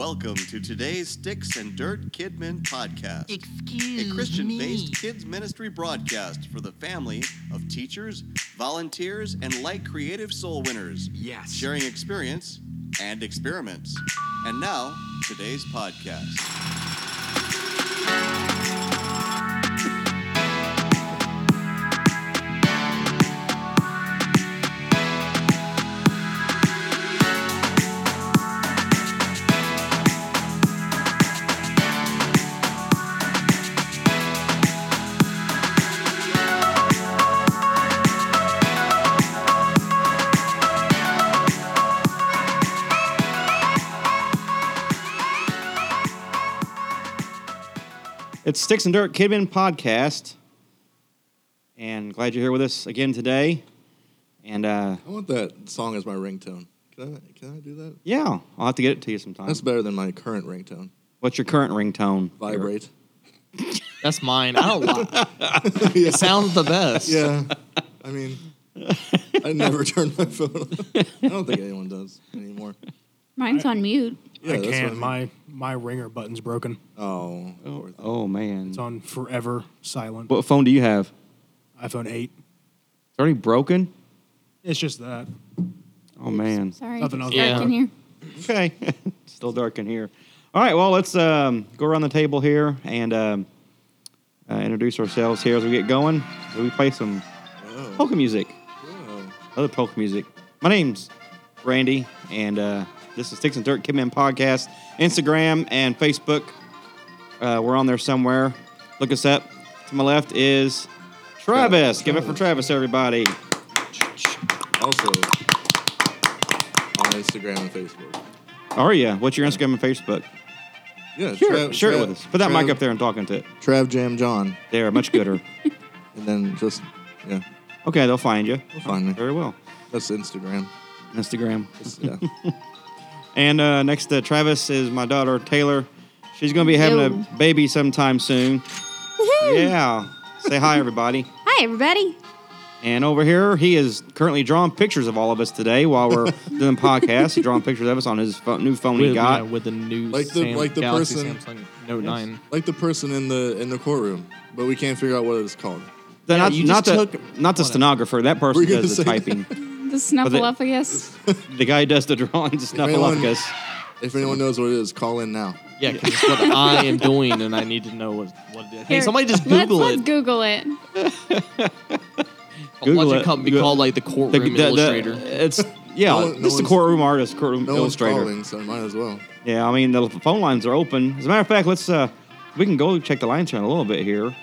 Welcome to today's Sticks and Dirt Kidmin podcast, Excuse a Christian based kids ministry broadcast for the family of teachers, volunteers, and like creative soul winners, Yes. sharing experience and experiments. And now, today's podcast. It's Sticks and Dirt Kidmin podcast, and glad you're here with us again today. And uh, I want that song as my ringtone. Can I, can I do that? yeah, I'll have to get it to you sometime. That's better than my current ringtone. What's your current ringtone? Vibrate. That's mine. I don't like. It sounds the best. Yeah. I mean, I never turn my phone on. I don't think anyone does anymore. Mine's on mute. Yeah, I that's what can't. mean. My my ringer button's broken. Oh. Oh, oh man, It's on forever silent. what phone do you have? iPhone eight. It's already broken. It's just that. Oh man. Sorry. Nothing else. Dark in here. Okay, still dark in here. All right, well let's um, go around the table here and um, uh, introduce ourselves here as we get going. We play some Oh. polka music. Oh. other polka music. My name's Randy, and uh, this is Sticks and Dirt Kidmin Podcast, Instagram and Facebook. Uh, we're on there somewhere. Look us up. To my left is Travis. Give it for Travis, everybody. Also, on Instagram and Facebook. Are you? What's your Instagram and Facebook? Yeah, Share, Trav- it, share it with us. Put that Trav- mic up there and talking to it. Trav Jam John. There, much gooder. And then just, yeah, okay, they'll find you. They'll find me. Very well. that's Instagram. Instagram. Just, yeah. And uh, next to Travis is my daughter Taylor. She's going to be having Yo. a baby sometime soon. Woohoo! Yeah. Say hi, everybody. Hi, everybody. And over here, he is currently drawing pictures of all of us today while we're doing podcasts. He's drawing pictures of us on his pho- new phone he got. yeah, with the new Like the- Sam- like the Galaxy person- Samsung Note Nine. like the person in the in the courtroom, but we can't figure out what it's called. The- Yeah, not you not just the, took- not the stenographer. That person Were does the typing. The Snuffleupagus. the guy who does the drawings, anyone- Snuffleupagus. If anyone knows what it is, call in now. Yeah, because it's what I am doing, and I need to know what, what it is. Hey, Here, somebody just let's, Google let's it. Google it. Google Watch it. it come, be Go- called like the The- courtroom the- the- illustrator. it's yeah, No one- no it's the one's- courtroom artist, courtroom No one's illustrator. calling, so might as well. Yeah, I mean the phone lines are open. As a matter of fact, let's uh, we can go check the lines here in a little bit here.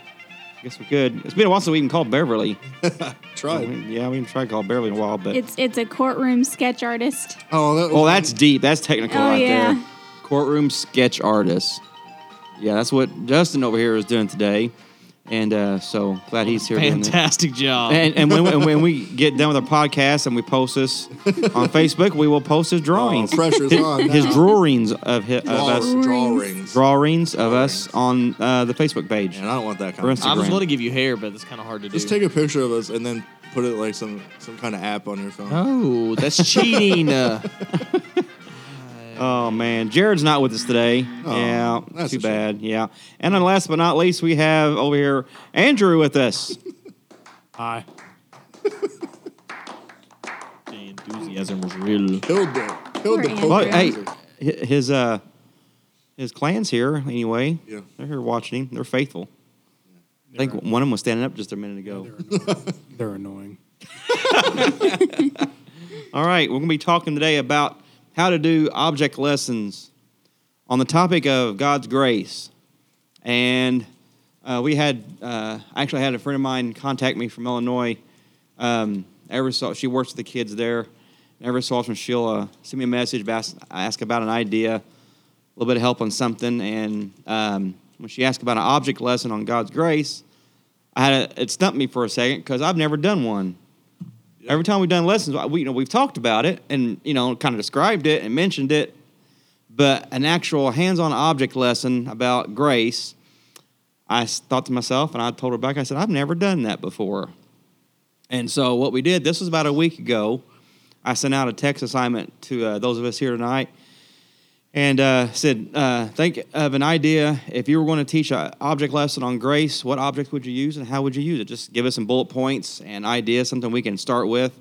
I guess we could. It's been a while since we even called Beverly. Try. Yeah, we can try to call Beverly in a while, but It's it's a courtroom sketch artist. Oh, that well, that's deep. That's technical Oh, right yeah. there. Courtroom sketch artist. Yeah, that's what Justin over here is doing today, and uh, so glad he's here. doing that. Fantastic job. And, and when, when, when we get done with our podcast and we post this on Facebook, we will post his drawings, Oh, pressure's his, on his now. drawings of, hi, of us, drawings. drawings of us on uh, the Facebook page. And I don't want that For kind of. instance. I was going to give you hair, but it's kind of hard to do. Just take a picture of us and then put it like some some kind of app on your phone. Oh, that's cheating. Uh, Oh man, Jared's not with us today. Oh, yeah, that's too a shame. bad. Yeah, and then last but not least, we have over here Andrew with us. Hi. the enthusiasm was real. Killed the killed the Poor poker Well, hey, hi- his uh, his clan's here anyway. Yeah. they're here watching him. They're faithful. I think one of them was standing up just a minute ago. They're annoying. All right, we're going to be talking today about how to do object lessons on the topic of God's grace. And uh, we had uh, actually had a friend of mine contact me from Illinois. Um, every so she works with the kids there. Every so often she'll uh, send me a message, ask, ask about an idea, a little bit of help on something. And um, when she asked about an object lesson on God's grace, I had a, it stumped me for a second because I've never done one. Every time we've done lessons, we you know we've talked about it and you know kind of described it and mentioned it, but an actual hands-on object lesson about grace, I thought to myself and I told her back. I said I've never done that before, and so what we did. This was about a week ago. I sent out a text assignment to uh, those of us here tonight, and uh, said, uh, "Think of an idea. If you were going to teach an object lesson on grace, what object would you use, and how would you use it? Just give us some bullet points and ideas, something we can start with,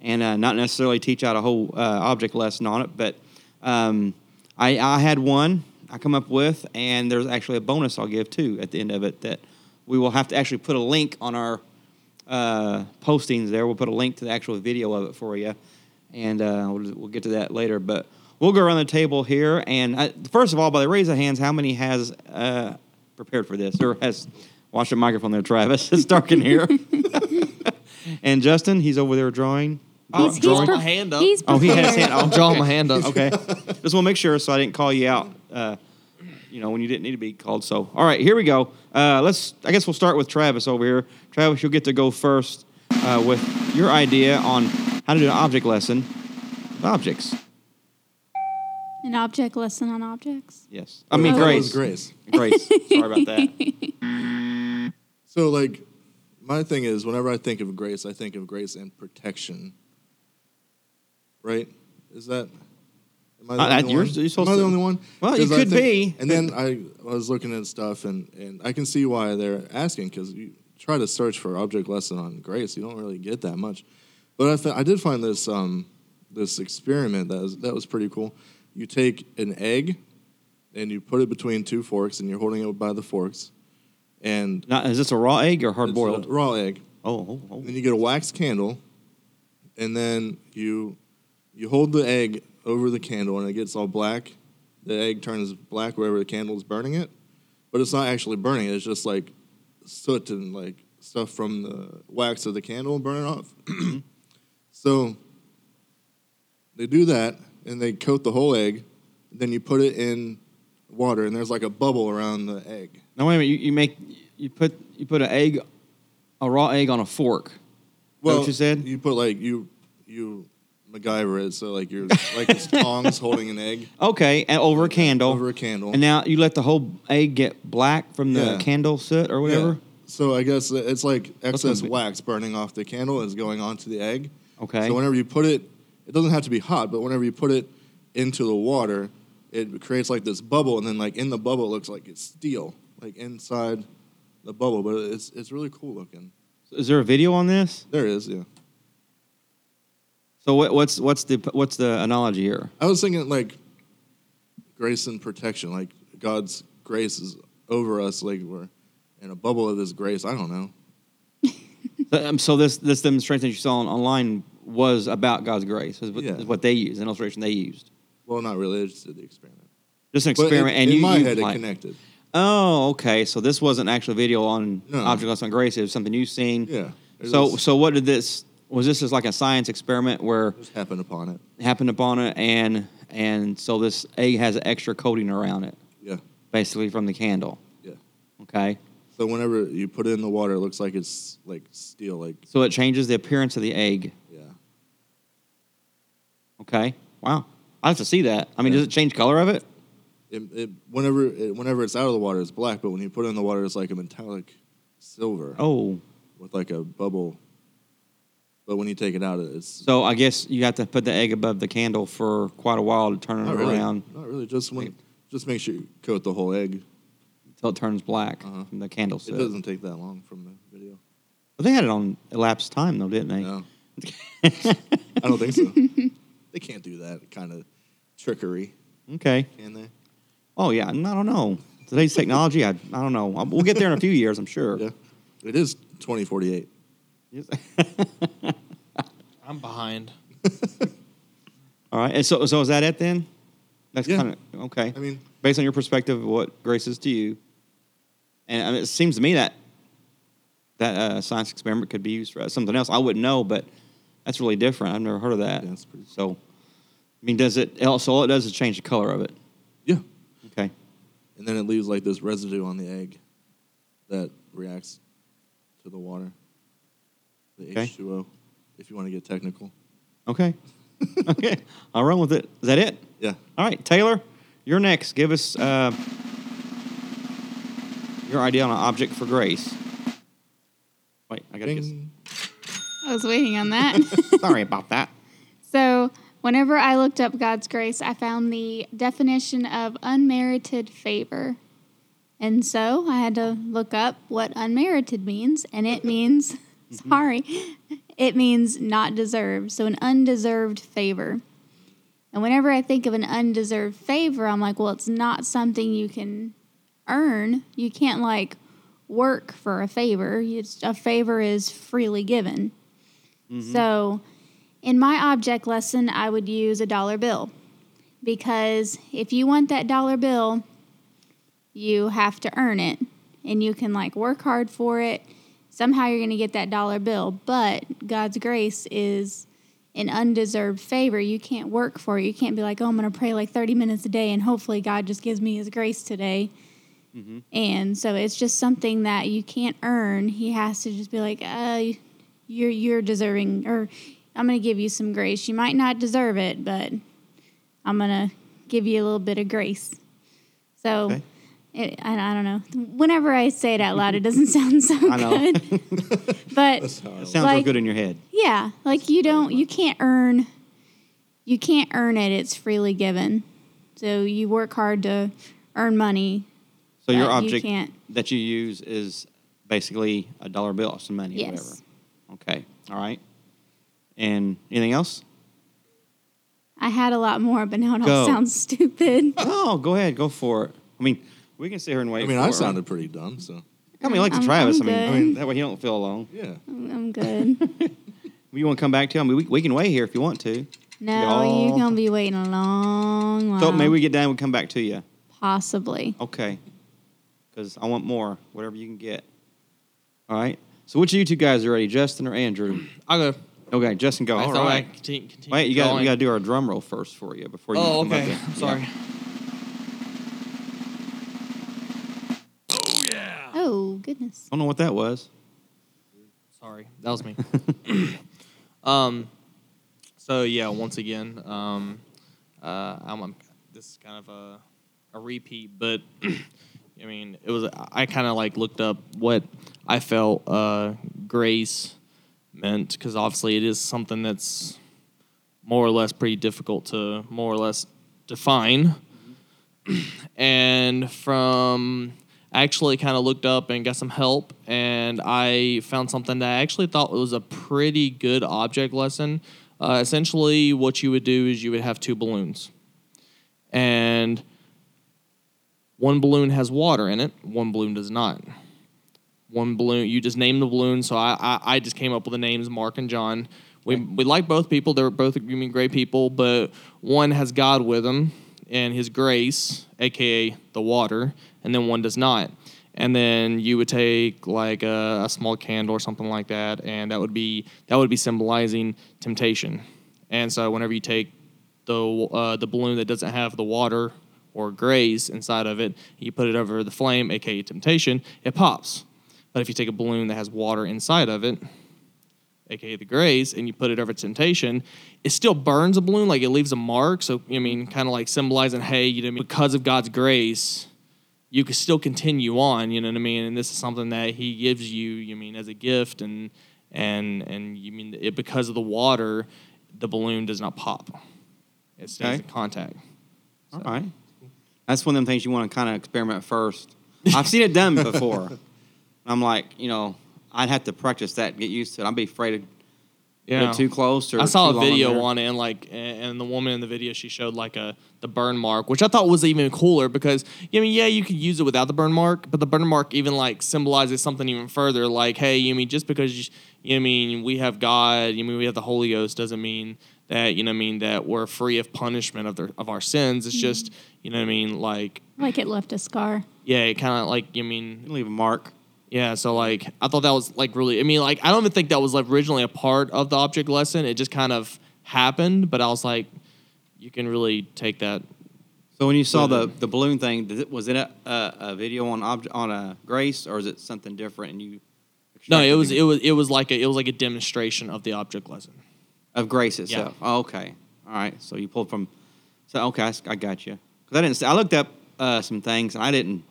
and uh, not necessarily teach out a whole uh, object lesson on it. But um, I, I had one I come up with, and there's actually a bonus I'll give too at the end of it that we will have to actually put a link on our uh, postings there. We'll put a link to the actual video of it for you, and uh, we'll, we'll get to that later. But we'll go around the table here, and uh, first of all, by the raise of hands, how many has uh, prepared for this or has watched the microphone there, Travis? It's dark in here. and Justin, he's over there drawing. He's, he's, drawing pre- my hand up. he's Oh, he had his prepared. hand. I'm Oh, drawing my hand up. Okay. Just want to make sure so I didn't call you out, uh, you know, when you didn't need to be called. So, all right, here we go. Uh, let's, I guess we'll start with Travis over here. Travis, you'll get to go first uh, with your idea on how to do an object lesson with objects. An object lesson on objects. Yes. I mean, That grace. grace. Grace. Sorry about that. So, like, my thing is, whenever I think of grace, I think of grace and protection. Right? Is that? Am I the Uh, only you're- one? you're supposed am I the to- only one? Well, you 'Cause I could be. And then I, I was looking at stuff, and, and I can see why they're asking because you try to search for object lesson on grace, you don't really get that much. But I, fa- I did find this um, this experiment that was that was pretty cool. You take an egg, and you put it between two forks, and you're holding it by the forks, and Now, is this a raw egg or hard boiled? raw egg. Oh, oh, oh. Then you get a wax candle, and then you you hold the egg over the candle, and it gets all black. The egg turns black wherever the candle is burning it, but it's not actually burning. It's just like soot and like stuff from the wax of the candle burning off. so they do that, and they coat the whole egg. Then you put it in water, and there's like a bubble around the egg. Now, wait a minute. You, you make, you put, you put an egg, a raw egg on a fork. Well, what you said? You put like you you MacGyver it, so like you're like it's tongs holding an egg Okay, and over a candle. over a candle. And now you let the whole egg get black from the Yeah. candle soot or whatever. Yeah. So I guess it's like excess be- wax burning off the candle is going onto the egg. Okay. So whenever you put it, it doesn't have to be hot, but whenever you put it into the water, it creates like this bubble, and then like in the bubble, it looks like it's steel, like inside the bubble. But it's it's really cool looking. Is there a video on this? There is, yeah. So what, what's what's the what's the analogy here? I was thinking like grace and protection, like God's grace is over us, like we're in a bubble of His grace. I don't know. So, um, so this this demonstration that you saw on, online was about God's grace. Is what, Yeah. is what they used, an illustration they used. Well, not really. I just did the experiment. Just an But experiment, in, and in you, my you head, it connected. Oh, okay. So this wasn't actually a video on No. object lesson on grace. It was something you've seen. Yeah. It So so what did this? Was this just like a science experiment where just happened upon it. happened upon it, and and so this egg has an extra coating around it, Yeah. basically from the candle. Yeah. Okay. So whenever you put it in the water, it looks like it's like steel. Like So it changes the appearance of the egg. Okay. Wow. I have to see that. I mean, does it change color of it? It, it whenever it, whenever it's out of the water, it's black. But when you put it in the water, it's like a metallic silver Oh. with like a bubble. But when you take it out, it's So I guess you have to put the egg above the candle for quite a while to turn it Not really. around Not really. Just when, just make sure you coat the whole egg. until it turns black Uh-huh. from the candle It doesn't take that long from the video. But they had it on elapsed time, though, didn't they? No, I don't think so. they can't do that kind of trickery, Okay. can they? Oh yeah. I don't know. Today's technology, I, I don't know. We'll get there in a few years, I'm sure. Yeah, it is twenty forty eight. I'm behind. All right. And so, so is that it then? That's Yeah. kind of okay. I mean, Based on your perspective of what grace is to you, and I mean, it seems to me that that uh, science experiment could be used for something else. I wouldn't know, but that's really different. I've never heard of that. Yeah, it's pretty- so, I mean, does it? So all it does is change the color of it. yeah, Okay. and then it leaves like this residue on the egg that reacts to the water, the Okay. H two O, if you want to get technical. Okay. okay. I'll run with it. Is that it? Yeah, All right, Taylor, you're next. Give us uh, your idea on an object for grace. Wait, I gotta get. Ding. I was waiting on that. Sorry about that. Whenever I looked up God's grace, I found the definition of unmerited favor. And so I had to look up what unmerited means, and it means, mm-hmm. sorry, it means not deserved. So an undeserved favor. And whenever I think of an undeserved favor, I'm like, well, it's not something you can earn. You can't like work for a favor. It's, a favor is freely given. Mm-hmm. So in my object lesson, I would use a dollar bill because if you want that dollar bill, you have to earn it and you can like work hard for it. Somehow you're going to get that dollar bill, but God's grace is an undeserved favor. You can't work for it. You can't be like, oh, I'm going to pray like 30 minutes a day and hopefully God just gives me his grace today. And so it's just something that you can't earn. He has to just be like, uh, you're you're deserving, or I'm going to give you some grace. You might not deserve it, but I'm going to give you a little bit of grace. So Okay. it, I, I don't know. Whenever I say it out loud, it doesn't sound so I know. good. but It sounds real good in your head. yeah, like you don't, you can't earn, you can't earn it. It's freely given. So you work hard to earn money. So your but you object can't. that you use is basically a dollar bill or some money or Yes. whatever. Okay. All right. And anything else? I had a lot more, but now it all sounds stupid. Oh, go ahead. Go for it. I mean, we can sit here and wait I mean, for I her. sounded pretty dumb, so I mean, like to I'm- Travis. I'm I mean, I good. mean, that way you don't feel alone. yeah. I'm I'm good. You want to come back to? I mean, we, we can wait here if you want to. No, Y'all- you're gonna be waiting a long while. So maybe we get done. We come back to you. possibly. Okay. Because I want more. Whatever you can get. All right. So which of you two guys are ready, Justin or Andrew? I'll go. Okay, Justin, go. I All I continue, continue Wait, you got going. we got to do our drum roll first for you before you. Oh, come up okay. here. I'm sorry. Oh yeah. Oh, goodness. I don't know what that was. Sorry, that was me. um, so yeah, once again, um, uh, I'm, I'm this is kind of a a repeat, but I mean, it was I kind of like looked up what I felt uh, grace meant because obviously it is something that's more or less pretty difficult to more or less define. and from actually kind of looked up and got some help, and I found something that I actually thought was a pretty good object lesson. Uh, essentially, what you would do is you would have two balloons, and one balloon has water in it, one balloon does not. One balloon, you just name the balloon. So I, I, I just came up with the names Mark and John. We, we like both people. They're both I mean, great people, but one has God with him and His grace, aka the water, and then one does not. And then you would take like a, a small candle or something like that, and that would be that would be symbolizing temptation. And so whenever you take the uh, the balloon that doesn't have the water or grace inside of it, you put it over the flame, aka temptation, it pops. But if you take a balloon that has water inside of it, aka the grace, and you put it over temptation, it still burns a balloon, like it leaves a mark. So I mean, kind of like symbolizing, hey, you know, what I mean? because of God's grace, you can still continue on. You know what I mean? And this is something that He gives you. You mean as a gift, and and and you mean it because of the water, the balloon does not pop. It stays Okay. in contact. All right. That's one of them things you want to kind of experiment first. I've seen it done before. I'm like, you know, I'd have to practice that, and get used to it. I'd be afraid to Yeah. get too close or I saw a long video on it, and like, and and the woman in the video, she showed like a the burn mark, which I thought was even cooler because I mean, yeah, you could use it without the burn mark, but the burn mark even like symbolizes something even further. Like, hey, you mean just because you, you mean we have God, you mean we have the Holy Ghost, doesn't mean that you know what I mean that we're free of punishment of their of our sins. It's mm-hmm. just you know what I mean, like Like it left a scar. yeah, it kind of like you mean leave a mark. Yeah, so like I thought that was like really. I mean, like I don't even think that was like originally a part of the object lesson. It just kind of happened, but I was like, you can really take that. So when you saw the, the balloon thing, did it, was it a, a, a video on object on a grace or is it something different? And you No, it was it was it was like a it was like a demonstration of the object lesson. of grace itself. Oh, okay, all right. So you pulled from. So okay, I, I got you. Because I didn't. I looked up uh, some things and I didn't.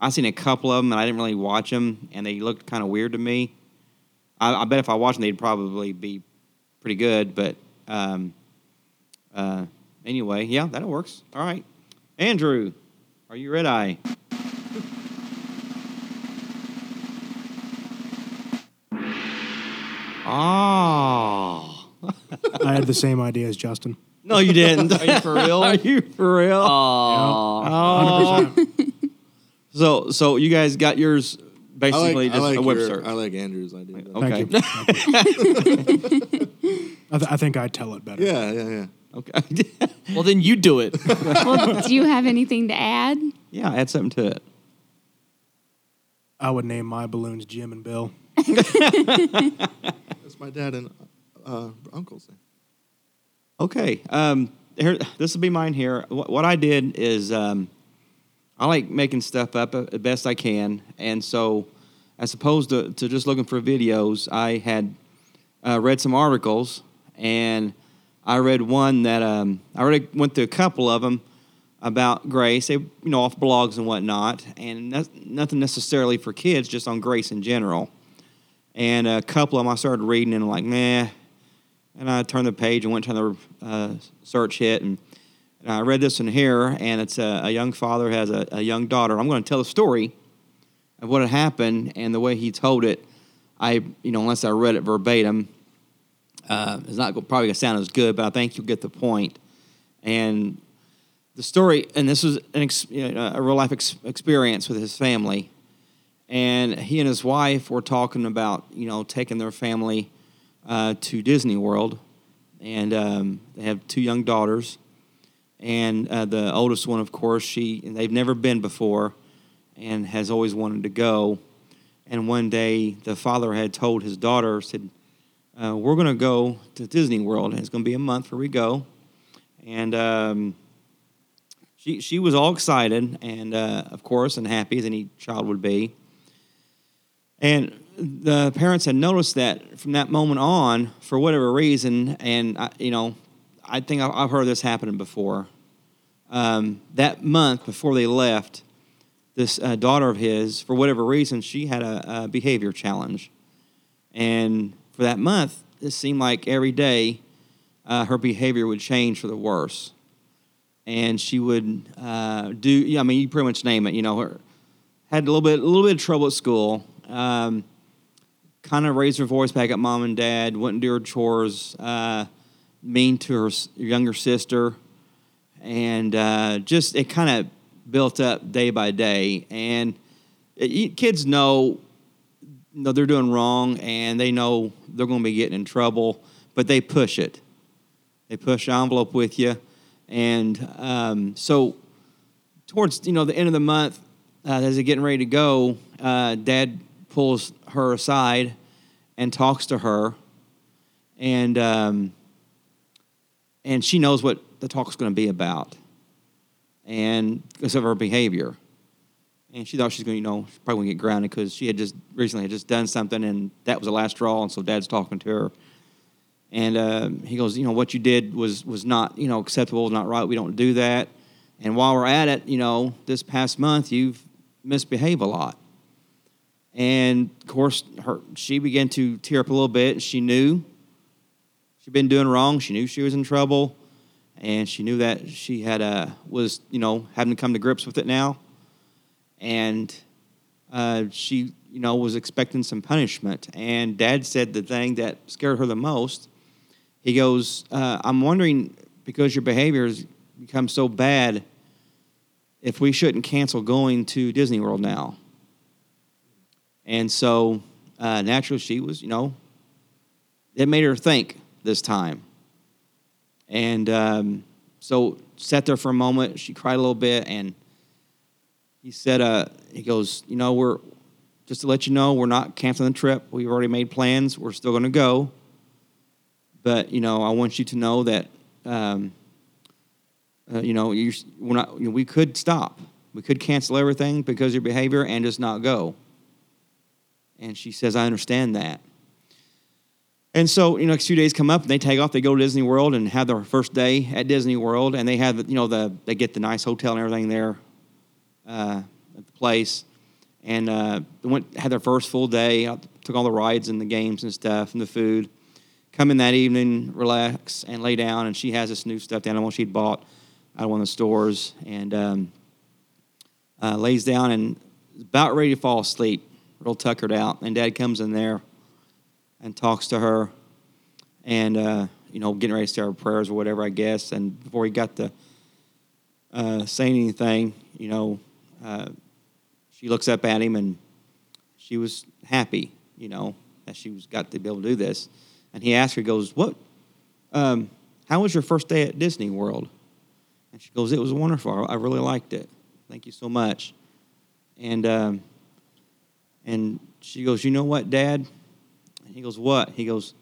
I seen a couple of them and I didn't really watch them and they looked kind of weird to me. I, I bet if I watched them, they'd probably be pretty good. But um, uh, anyway, yeah, that works. All right, Andrew, are you red eye? Oh. I had the same idea as Justin. No, you didn't. Are you for real? Are you for real? Aw. 100%. So, so you guys got yours I like, basically I just like a web your- search. I like Andrew's idea. though. Okay. Thank you. I, th- I think I tell it better. Yeah, yeah, yeah. Okay. Well, then you do it. Well, do you have anything to add? yeah, add something to it. I would name my balloons Jim and Bill. That's my dad and uh, uncle's name. Okay. Um, here, this will be mine here. What, what I did is um, I like making stuff up uh, the best I can, and so as opposed to, to just looking for videos, I had uh, read some articles, and I read one that um, I already went through a couple of them about grace, they, you know, off blogs and whatnot, and that's nothing necessarily for kids, just on grace in general. And a couple of them I started reading, and I'm like, nah. And I turned the page and went to the uh, search hit, and, and I read this in here, and it's a, a young father has a, a young daughter. I'm going to tell a story of what had happened and the way he told it. I, you know, unless I read it verbatim, uh, it's not probably going to sound as good, but I think you'll get the point. And the story, and this was an ex, you know, a real life ex- experience with his family. And he and his wife were talking about, you know, taking their family uh, to Disney World, and um, they have two young daughters. And uh, the oldest one, of course, she they've never been before, and has always wanted to go. And one day, the father had told his daughter, said, uh, "We're going to go to Disney World. and It's going to be a month where we go." And um, she she was all excited, and uh, of course, and happy as any child would be. And the parents had noticed that from that moment on, for whatever reason, and I, you know, I think I've heard this happening before. Um, that month before they left, this uh, daughter of his, for whatever reason, she had a, a behavior challenge, and for that month, it seemed like every day uh, her behavior would change for the worse, and she would uh, do. Yeah, I mean, you pretty much name it. You know, her had a little bit, a little bit of trouble at school. Um, kind of raised her voice back at mom and dad. Wouldn't do her chores. Uh, mean to her younger sister, and uh, just it kind of built up day by day. And it, you- kids know, know they're doing wrong, and they know they're going to be getting in trouble, but they push it. They push the envelope with you, and um, so towards you know the end of the month, uh, as they're getting ready to go, uh, Dad pulls her aside and talks to her, and um, and she knows what the talk is going to be about, and because of her behavior, and she thought she's going to you know probably going to get grounded because she had just recently had just done something, and that was the last straw, and so Dad's talking to her. And um, he goes, you know, what you did was was not, you know, acceptable, not right. We don't do that. And while we're at it, you know, this past month you've misbehaved a lot. And of course, her she began to tear up a little bit. She knew she'd been doing wrong. She knew she was in trouble, and she knew that she had uh, was, you know, having to come to grips with it now. And uh, she, you know, was expecting some punishment. And Dad said the thing that scared her the most. He goes, uh, "I'm wondering because your behavior has become so bad, if we shouldn't cancel going to Disney World now." And so, uh, naturally, she was, you know, it made her think this time. And um, so, sat there for a moment. She cried a little bit, and he said, uh, "He goes, you know, we're just to let you know, we're not canceling the trip. We've already made plans. We're still going to go. But you know, I want you to know that, um, uh, you know, you we're not. You know, we could stop. We could cancel everything because of your behavior and just not go." And she says, "I understand that." And so, you know, next few days come up and they take off. They go to Disney World and have their first day at Disney World, and they have, you know, the they get the nice hotel and everything there uh, at the place, and uh, they went had their first full day. uh, Took all the rides and the games and stuff and the food, come in that evening, relax, and lay down. And she has this new stuffed animal she'd bought out of one of the stores, and um, uh, lays down and about ready to fall asleep, real tuckered out. And Dad comes in there and talks to her, and uh, you know, getting ready to say her prayers or whatever, I guess. And before he got to uh, saying anything, you know, uh, she looks up at him and she was happy, you know, that she was got to be able to do this. And he asked her, he goes, "What? Um, how was your first day at Disney World?" And she goes, "It was wonderful. I really liked it. Thank you so much." And um, and she goes, "You know what, Dad?" He goes, "What?" He goes,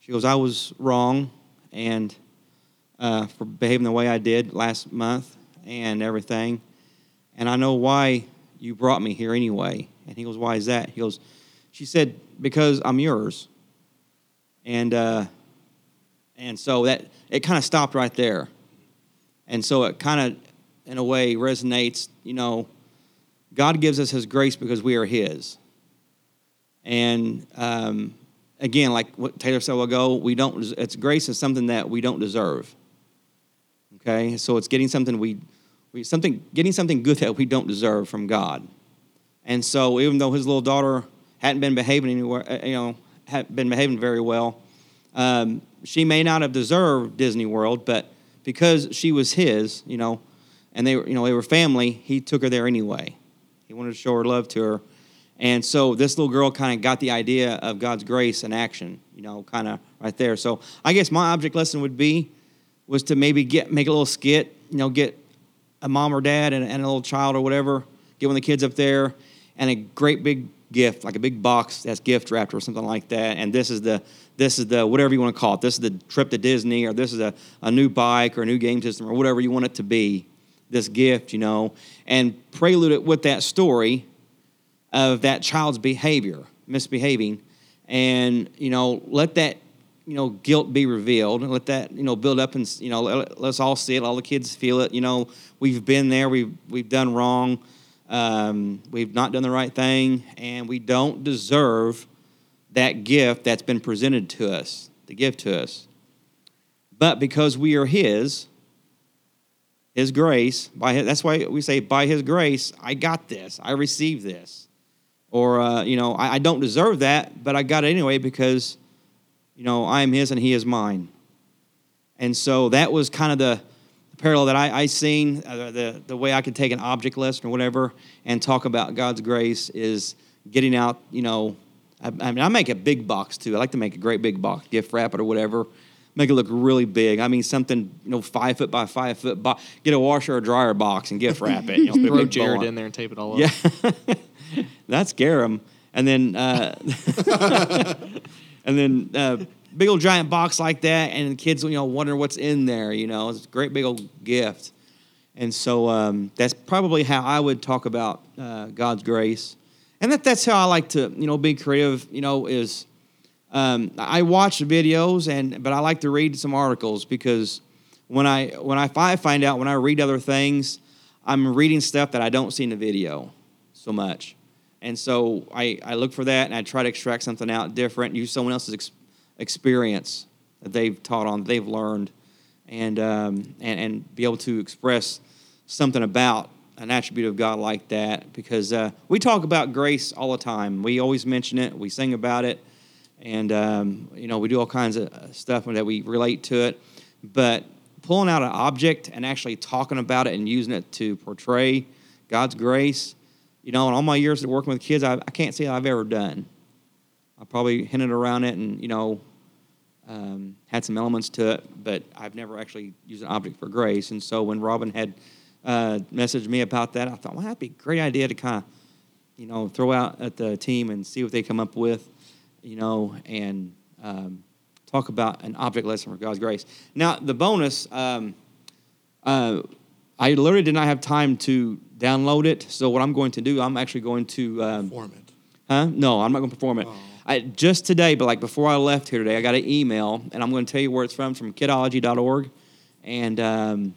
"She goes, I was wrong, and uh, for behaving the way I did last month and everything, and I know why you brought me here anyway." And he goes, "Why is that?" He goes, "She said because I'm yours." And uh, and so that it kind of stopped right there, and so it kind of, in a way, resonates. You know, God gives us His grace because we are His. And um, again, like what Taylor said a while ago, we don't. It's grace is something that we don't deserve. Okay, so it's getting something we, we something getting something good that we don't deserve from God. And so, even though his little daughter hadn't been behaving anywhere, uh, you know, hadn't been behaving very well, um, she may not have deserved Disney World, but because she was his, you know, and they were, you know, they were family, he took her there anyway. He wanted to show her love to her. And so this little girl kind of got the idea of God's grace in action, you know, kind of right there. So I guess my object lesson would be was to maybe get make a little skit, you know, get a mom or dad and, and a little child or whatever, get one of the kids up there, and a great big gift, like a big box that's gift wrapped or something like that. And this is the this is the whatever you want to call it. This is the trip to Disney, or this is a, a new bike or a new game system or whatever you want it to be. This gift, you know, and prelude it with that story of that child's behavior, misbehaving, and you know, let that you know guilt be revealed, and let that you know build up, and you know, let, us all see it, all the kids feel it. You know, we've been there, we've we've done wrong, um, we've not done the right thing, and we don't deserve that gift that's been presented to us, the gift to us. But because we are His, His grace, by his, that's why we say, by His grace, I got this, I received this. Or, uh, you know, I, I don't deserve that, but I got it anyway because, you know, I am His and He is mine. And so that was kind of the, parallel that I, I seen, uh, the, the way I could take an object lesson or whatever and talk about God's grace is getting out, you know, I, I, mean, I make a big box too. I like to make a great big box, gift wrap it or whatever, make it look really big. I mean, something, you know, five foot by five foot box. Get a washer or dryer box and gift wrap it. You know, Throw Jared in there and tape it all up. Yeah, that's him. And then, uh, and then, uh, big old giant box like that, and the kids, you know, wonder what's in there. You know, it's a great big old gift. And so um, that's probably how I would talk about uh, God's grace, and that that's how I like to, you know, be creative. You know, is um, I watch videos, and but I like to read some articles because when I when I find out when I read other things, I'm reading stuff that I don't see in the video so much. And so I, I look for that and I try to extract something out different, use someone else's ex- experience that they've taught on, they've learned, and, um, and, and be able to express something about an attribute of God like that. Because uh, we talk about grace all the time. We always mention it, we sing about it, and um, you know we do all kinds of uh, stuff that we relate to it. But pulling out an object and actually talking about it and using it to portray God's grace, you know, in all my years of working with kids, I, I can't say I've ever done. I probably hinted around it and, you know, um, had some elements to it, but I've never actually used an object for grace. And so when Robin had uh, messaged me about that, I thought, well, that'd be a great idea to kind of, you know, throw out at the team and see what they come up with, you know, and um, talk about an object lesson for God's grace. Now, the bonus, um, uh, I literally did not have time to download it. So what I'm going to do, I'm actually going to um, Form it. Huh? No, I'm not going to perform it. I, just today, but like before I left here today, I got an email, and I'm going to tell you where it's from, from kidology.org. And um,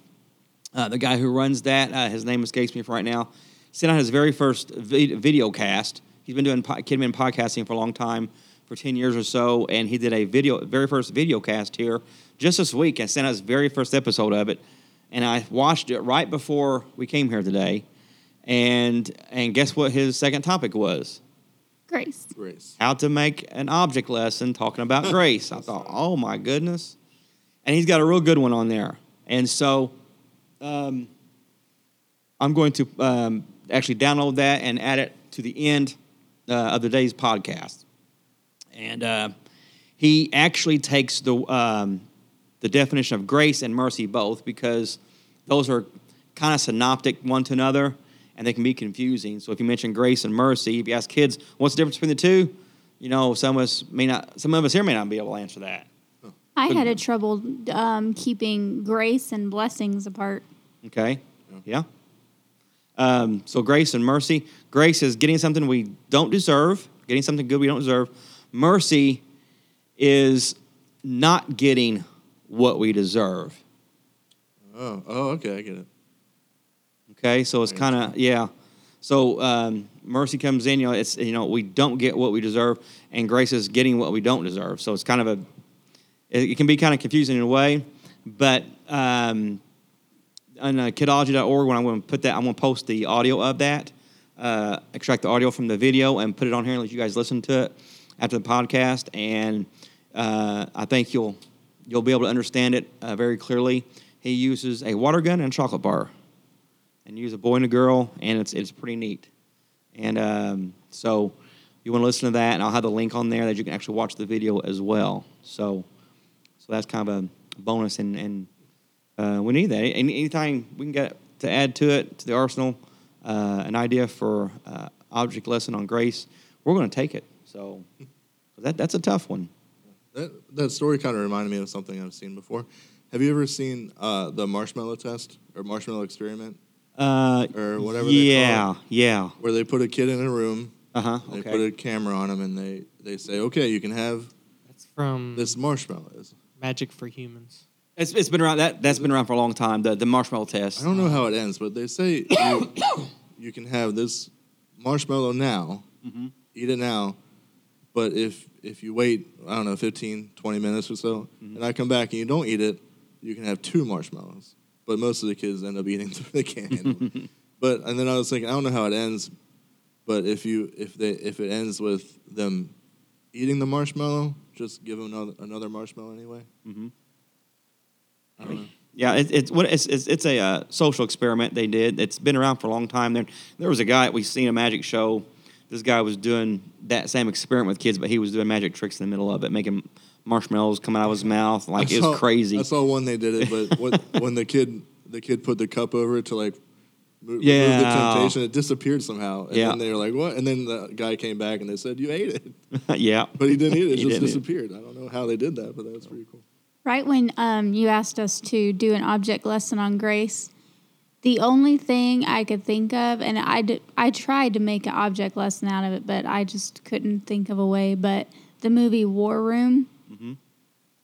uh, the guy who runs that, uh, his name escapes me for right now, sent out his very first vi- video cast. He's been doing po- Kidmin podcasting for a long time, for 10 years or so, and he did a video, very first video cast here just this week and sent out his very first episode of it. And I watched it right before we came here today. And and guess what his second topic was? Grace. Grace. How to make an object lesson talking about grace. I thought, oh my goodness. And he's got a real good one on there. And so um, I'm going to um, actually download that and add it to the end uh, of the day's podcast. And uh, he actually takes the um, the definition of grace and mercy both because those are kind of synoptic one to another and they can be confusing. So if you mention grace and mercy, if you ask kids what's the difference between the two, you know some of us may not, some of us here may not be able to answer that. I had a trouble um, keeping grace and blessings apart. Okay, yeah. Um, so grace and mercy. Grace is getting something we don't deserve, getting something good we don't deserve. Mercy is not getting what we deserve. Oh, oh, okay, I get it. Okay, so it's kind of yeah. So um, mercy comes in. You know, it's you know we don't get what we deserve, and grace is getting what we don't deserve. So it's kind of a it, can be kind of confusing in a way, but um, on uh, kidology.org when I'm going to put that I'm going to post the audio of that, uh, extract the audio from the video and put it on here and let you guys listen to it after the podcast, and uh, I think you'll you'll be able to understand it uh, very clearly. He uses a water gun and a chocolate bar and use a boy and a girl, and it's it's pretty neat. And um, so you want to listen to that, and I'll have the link on there that you can actually watch the video as well. So so that's kind of a bonus, and and uh, we need that. Any, anytime we can get to add to it to the arsenal, uh, an idea for uh, object lesson on grace, we're going to take it. So that that's a tough one. That that story kind of reminded me of something I've seen before. Have you ever seen uh, the marshmallow test or marshmallow experiment, Uh, or whatever? They yeah, call it, yeah. where they put a kid in a room, Uh huh. they Okay. put a camera on him, and they they say, "Okay, you can have That's from this marshmallow." Magic for Humans. It's, it's been around that that's been around for a long time. The the marshmallow test. I don't know how it ends, but they say you, you can have this marshmallow now, Mm-hmm. eat it now, but if if you wait, I don't know, 15, 20 minutes or so, Mm-hmm. and I come back and you don't eat it, you can have two marshmallows. But most of the kids end up eating through the can. but and then I was thinking, I don't know how it ends, but if you if they if it ends with them eating the marshmallow, just give them another, another marshmallow anyway. I don't know. Yeah, it, it's what it's it's, it's a uh, social experiment they did. It's been around for a long time. There there was a guy we seen a magic show. This guy was doing that same experiment with kids, but he was doing magic tricks in the middle of it, making marshmallows come out of his mouth. Like I it was crazy. I saw one they did it, but what, when the kid the kid put the cup over it to like mo- remove the temptation, it disappeared somehow. And Yeah. then they were like, "What?" And then the guy came back and they said, "You ate it," yeah, but he didn't eat it. It just didn't eat it. disappeared. I don't know how they did that, but that was pretty cool. Right when um, you asked us to do an object lesson on grace, the only thing I could think of, and I, d- I tried to make an object lesson out of it, but I just couldn't think of a way. But the movie War Room,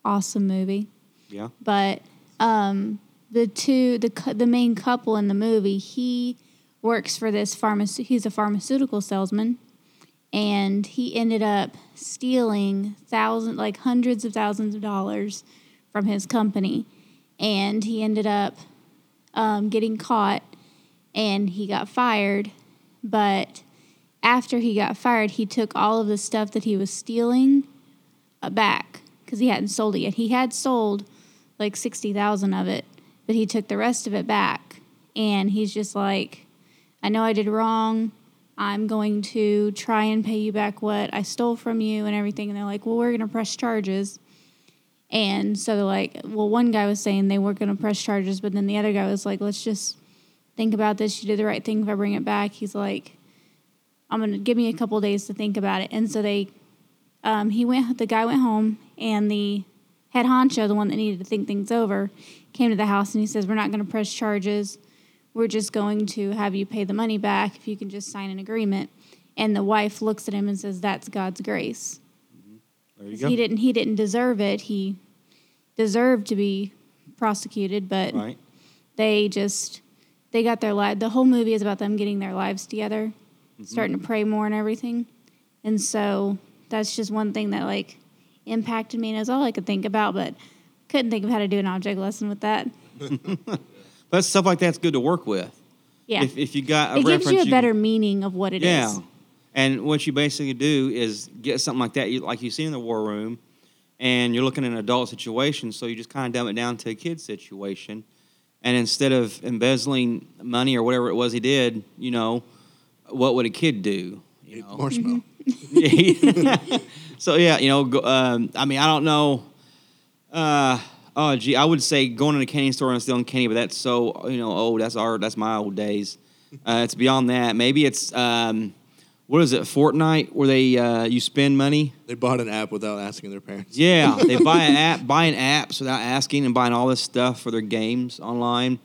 awesome movie. yeah. But um, the two, the cou- the main couple in the movie, he works for this pharmacy. He's a pharmaceutical salesman, and he ended up stealing thousands, like hundreds of thousands of dollars from his company, and he ended up um, getting caught, and he got fired. But after he got fired, he took all of the stuff that he was stealing uh, back because he hadn't sold it yet. He had sold like 60,000 of it, but he took the rest of it back. And he's just like, I know I did wrong. I'm going to try and pay you back what I stole from you and everything. And they're like, well, we're going to press charges. And so they're like, well, one guy was saying they weren't going to press charges, but then the other guy was like, let's just think about this. You did the right thing if I bring it back. He's like, I'm going to give me a couple days to think about it. And so they um, he went the guy went home and the head honcho the one that needed to think things over came to the house and he says we're not going to press charges we're just going to have you pay the money back if you can just sign an agreement and the wife looks at him and says that's god's grace There you go. he didn't he didn't deserve it he deserved to be prosecuted but Right. they just they got their life the whole movie is about them getting their lives together mm-hmm. starting to pray more and everything and so that's just one thing that like impacted me, and it's all I could think about, but couldn't think of how to do an object lesson with that. But stuff like that's good to work with. Yeah, If, if you got a it gives reference, you a can- better meaning of what it is. yeah. And what you basically do is get something like that, like you see in the war room, and you're looking at an adult situation, so you just kind of dumb it down to a kid situation. And instead of embezzling money or whatever it was he did, you know, what would a kid do? You know? marshmallow. so yeah, you know, go, um, I mean, I don't know. Uh, oh, gee, I would say going to a candy store and stealing candy, but that's so you know, oh, that's our that's my old days. Uh, it's beyond that. Maybe it's um, what is it, Fortnite, where they uh, you spend money. They bought an app without asking their parents. Yeah, they buy an app, buying apps without asking, and buying all this stuff for their games online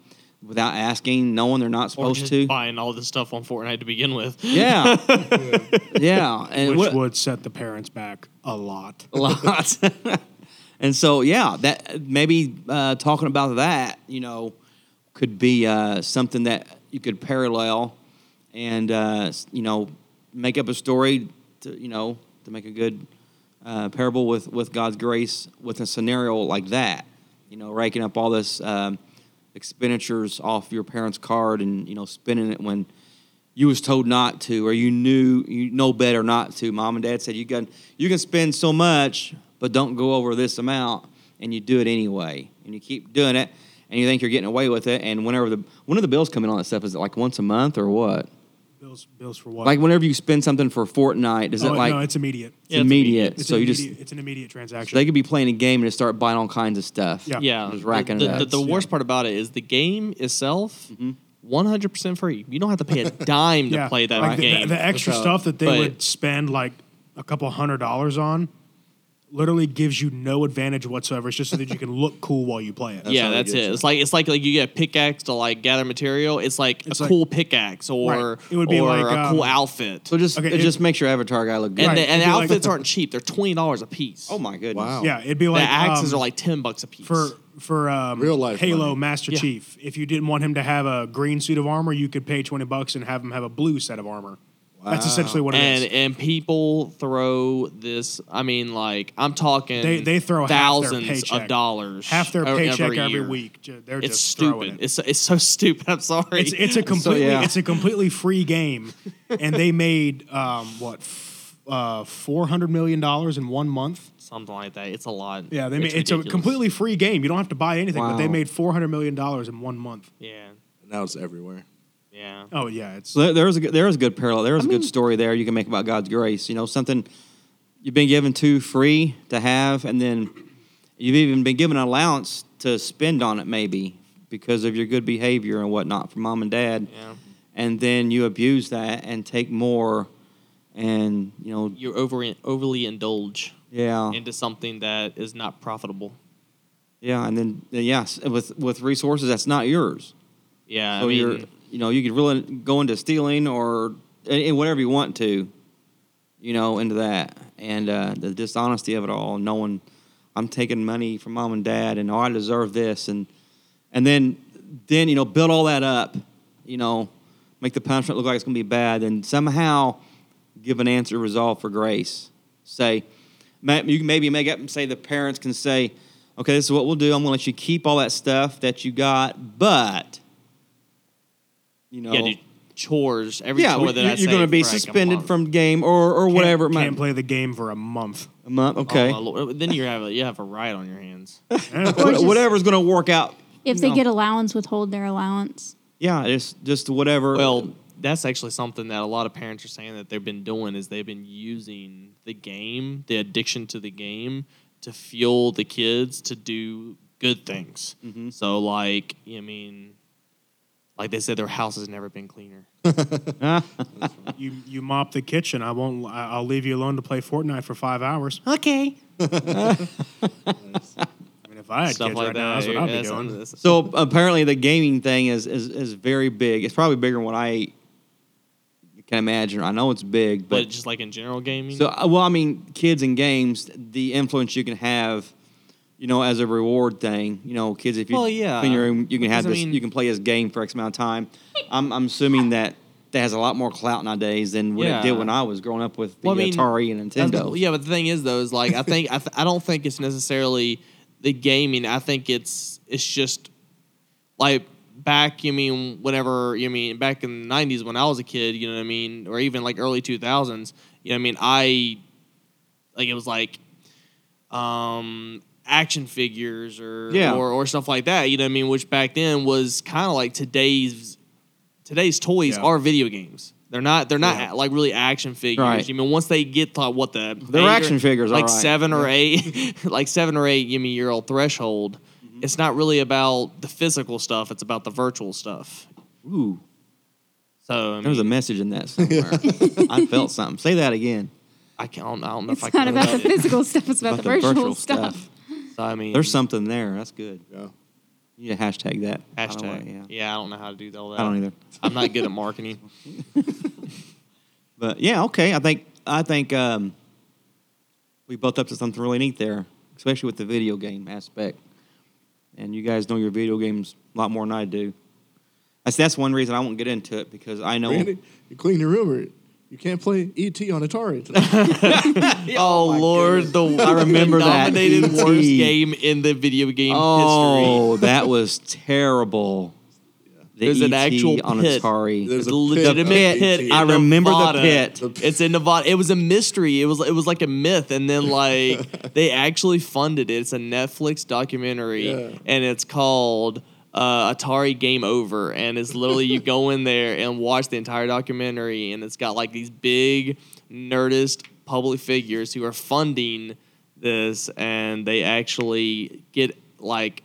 without asking, knowing they're not Or supposed just to. buying all this stuff on Fortnite to begin with. Yeah, yeah, and which what- would set the parents back a lot. a lot. and so, yeah, that maybe uh, talking about that, you know, could be uh, something that you could parallel and uh, you know make up a story to you know to make a good uh, parable with with God's grace with a scenario like that. You know, raking up all this um, expenditures off your parents' card and you know spending it when you was told not to or you knew you know better not to mom and dad said you can you can spend so much but don't go over this amount and you do it anyway and you keep doing it and you think you're getting away with it and whenever the when are the bills coming on that stuff is it like once a month or what Bills, bills for what? like whenever you spend something for Fortnite is oh, it like no, it's immediate. it's Yeah, it's immediate, immediate. It's so an you just immediate, it's an immediate transaction. so they could be playing a game and just start buying all kinds of stuff Yeah. Yeah, Just racking the, it the, up. the Yeah. worst part about it is the game itself, Mm-hmm. one hundred percent free. You don't have to pay a dime to yeah, play that like the, game. The, the extra Without- stuff that they but- would spend like a couple hundred dollars on, literally gives you no advantage whatsoever. It's just so that you can look cool while you play it. yeah, how they that's get it. you. It's like it's like like you get a pickaxe to like gather material. It's like It's a like- cool pickaxe or Right. It would be or like, a cool um, outfit. so just Okay, it it- just makes your avatar guy look good and Right, the, and it'd be like- outfits aren't cheap. They're twenty dollars a piece. oh my goodness Wow. Yeah, it'd be the like axes um, are like ten bucks a piece. for for um, Real life Halo money. Master Yeah. Chief. If you didn't want him to have a green suit of armor, you could pay twenty bucks and have him have a blue set of armor. That's essentially what it is. and and people throw this. I mean, like I'm talking. They- they throw half their thousands of dollars. Half their paycheck every, year. week. They're It's just stupid. it. It's it's so stupid. I'm sorry. It's it's a completely yeah. it's a completely free game, and they made um, what f- uh, four hundred million dollars in one month. something like that. It's a lot. Yeah, they made it's a completely free game. You don't have to buy anything, but they made four hundred million dollars in one month. Yeah, Now it's everywhere. Yeah. Oh yeah, it's So there, there was a good, there was a good parallel. There was a good story there you can make about God's grace. You know, something you've been given to free to have, and then you've even been given an allowance to spend on it, maybe because of your good behavior and whatnot from mom and dad. Yeah. And then you abuse that and take more, and you know, You over overly indulge yeah, into something that is not profitable. yeah, and then yes, with with resources that's not yours. Yeah, So I you're, mean, you know, you could really go into stealing or in whatever you want to, you know, into that, and uh, the dishonesty of it all, knowing I'm taking money from mom and dad, and oh, I deserve this, and and then then you know, build all that up, you know, make the punishment look like it's going to be bad, and somehow give an answer resolve for grace. Say, you can maybe make up and say the parents can say, okay, this is what we'll do. I'm going to let you keep all that stuff that you got, but you know, yeah, do chores. Every yeah, chore we- that I you're going to be for like suspended from game or or whatever. Can't, it might- can't play the game for a month. a month. Oh, Okay, my Lord. Then you have a, you have a riot on your hands. Yeah. What- just- whatever's going to work out. If they know. get allowance, withhold their allowance. yeah, just just whatever. Well, that's actually something that a lot of parents are saying that they've been doing is they've been using the game, the addiction to the game, to fuel the kids to do good things. Mm-hmm. So, like, I mean, like they said, their house has never been cleaner. You you mop the kitchen. I won't. I- I'll leave you alone to play Fortnite for five hours. Okay. I mean, if I had Stuff kids like right that. now, that's what I'd be That's- doing. that's- so apparently the gaming thing is, is is very big. It's probably bigger than what I can imagine. I know it's big, but but just like in general gaming. So, uh, well, I mean, kids and games, the influence you can have, you know, as a reward thing. You know, kids, if you Well, yeah, clean your room, you can have because, I this, mean- you can play this game for X amount of time. I'm, I'm assuming that that has a lot more clout nowadays than what it did when I was growing up with the Well, I mean, Atari and Nintendo. yeah, but the thing is, though, is like I think I, th- I don't think it's necessarily the gaming. I think it's it's just like back. You mean whenever you mean back in the '90s when I was a kid. You know what I mean, or even like early 2000s. You know what I mean? I like it was like um action figures or Yeah. or or stuff like that. You know what I mean? Which back then was kind of like today's today's toys Yeah. are video games. They're not. They're not Yeah. like really action figures. Right. You mean once they get to what the They're eight or- action figures, like all right. seven or eight, like seven or eight. You mean year old threshold. Mm-hmm. It's not really about the physical stuff. It's about the virtual stuff. Ooh, So I there was a message in that somewhere. I felt something. Say that again. I can't. I don't know It's if I can. It's not can. about the it. physical stuff. It's about, About the, the virtual, virtual stuff. stuff. So, I mean, There's something there. That's good. Yeah. You need to hashtag that. by the hashtag. way, yeah. I don't know how to do all that. I don't either. I'm not good at marketing. But yeah, okay. I think I think um, we both up to something really neat there, especially with the video game aspect. And you guys know your video games a lot more than I do. That's that's one reason I won't get into it because I know. Randy, you clean your room or you can't play ET on Atari. tonight. oh, oh Lord, the I remember that, nominated E.T.. worst game in the video game oh, history. Oh, that was terrible. The There's an actual on pit. Atari. There's a a pit legitimate of pit. In I remember the Nevada. pit. It's in Nevada. It was a mystery. It was it was like a myth, and then like they actually funded it. It's a Netflix documentary, Yeah. and it's called uh, Atari Game Over, and it's literally you go in there and watch the entire documentary, and it's got like these big nerdist public figures who are funding this, and they actually get like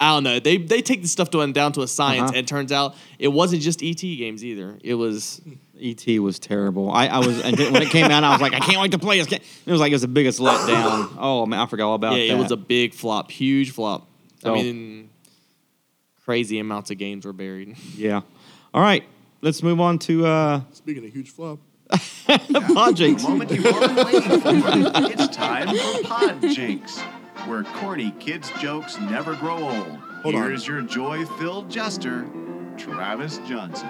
I don't know. They they take the stuff to down to a science, Uh-huh. and it turns out it wasn't just ET games either. It was ET was terrible. I, I was and when it came out, I was like, I can't wait to play this. game. It was like it was the biggest letdown. Oh man, I forgot all about yeah, that. it was a big flop, huge flop. I mean, crazy amounts of games were buried. yeah. All right, let's move on to uh, Speaking of huge flop, Pod Jinx. The moment you've all been waiting for. It's time for Pod Jinx, where corny kids' jokes never grow old. Hold on. Here's your joy-filled jester, Travis Johnson.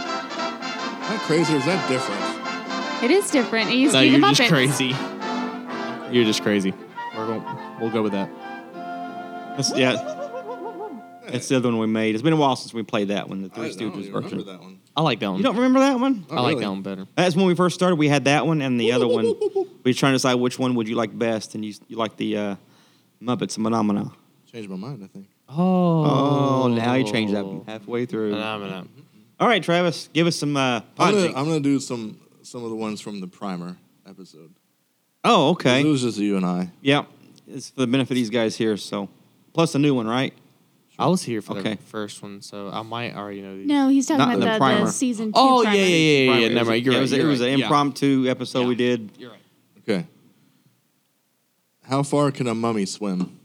how crazy or is that different? It is different. It used No, to be you're just Muppets. crazy. You're just crazy. We're going. We'll go with that. That's- yeah. It's the other one we made. It's been a while since we played that one, the I, Three I don't Stooges even remember version. that one. I like that one. You don't remember that one? I Not like really. that one better. That's when we first started. We had that one and the other one. We were trying to decide which one would you like best, and you you like the uh, Muppets Phenomena. Changed my mind, I think. Oh, Oh, now you changed that halfway through. Phenomena. All right, Travis, give us some uh, I'm pod gonna, jinx. I'm gonna do some some of the ones from the primer episode. Oh, It okay. was just you and I. Yeah, it's for the benefit of these guys here. So, plus a new one, right? I was here for Okay. the first one, so I might already know these. No, he's talking Not about the the, the, primer. season two. Oh yeah, primer. yeah, yeah, yeah. Yeah. it Never was, mind. You're yeah, it right. was, it you're was right. an Yeah. impromptu episode Yeah. we did. You're right. Okay. How far can a mummy swim?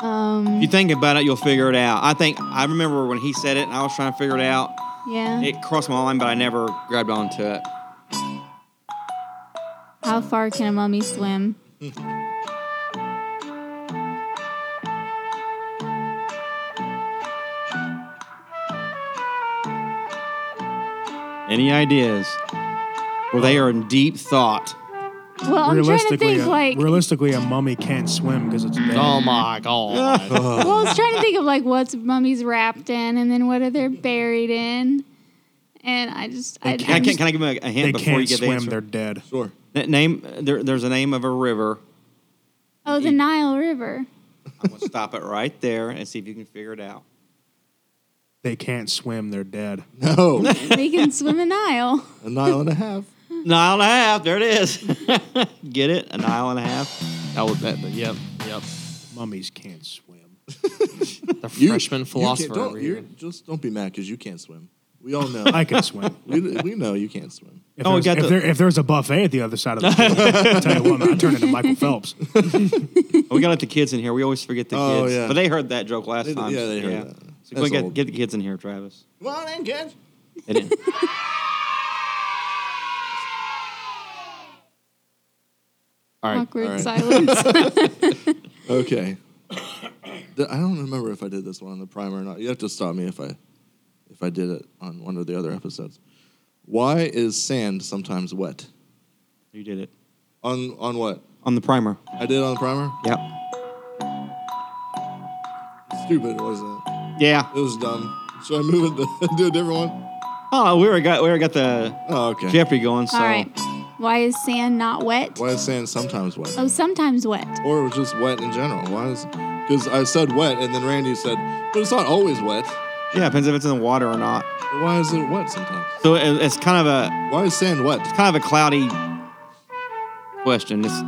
Um, If you think about it, you'll figure it out. I think I remember when he said it, and I was trying to figure it out. yeah. It crossed my mind, but I never grabbed onto it. How far can a mummy swim? Any ideas? Well, they are in deep thought. Well, I'm trying to realistically, think a, like. realistically, a mummy can't swim because it's dead. Oh my god. Well, I was trying to think of like what's mummies wrapped in, and then what are they buried in, and I just I, They Can I, I can, just, can I give them a, a hint they before you can't get the swim. answer? They're dead. Sure. N- Name there, there's a name of a river. oh the Nile River. I'm gonna stop it right there and see if you can figure it out. They can't swim. They're dead. No. they can swim the Nile. a Nile and a half. Nile and a half. There it is. get it? A Nile and a half. That was that. Yep. Yep. Mummies can't swim. The You- freshman you can't- philosopher. don't, over you're, just don't be mad because you can't swim. We all know. I can swim. we, we know you can't swim. If, Oh, there's, got if, the- there, if there's a buffet at the other side of the pool, I'll tell you what, man, I turn into Michael Phelps. Oh, we got to let the kids in here. We always forget the Oh, kids. yeah. But they heard that joke last They- time. yeah, they heard that. So go That's get, old. get the kids in here, Travis. Come on in, kids. They didn't. All right. Awkward all right. silence. Okay. The- I don't remember if I did this one on the primer or not. You have to stop me if I if I did it on one of the other episodes. Why is sand sometimes wet? You did it On on what? on the primer. I did it on the primer? Yep. Stupid, wasn't it? Yeah. It was dumb. Should I move it to do a different one? Oh, we already got we already got the Oh, okay. Jeopardy going. So All right. Why is sand not wet? Why is sand sometimes wet? Oh, sometimes wet. Or just wet in general? Why is because I said wet and then Randy said, but it's not always wet. Yeah, depends if it's in the water or not. Why is it wet sometimes? So it, it's kind of a Why is sand wet? It's kind of a cloudy question. It's,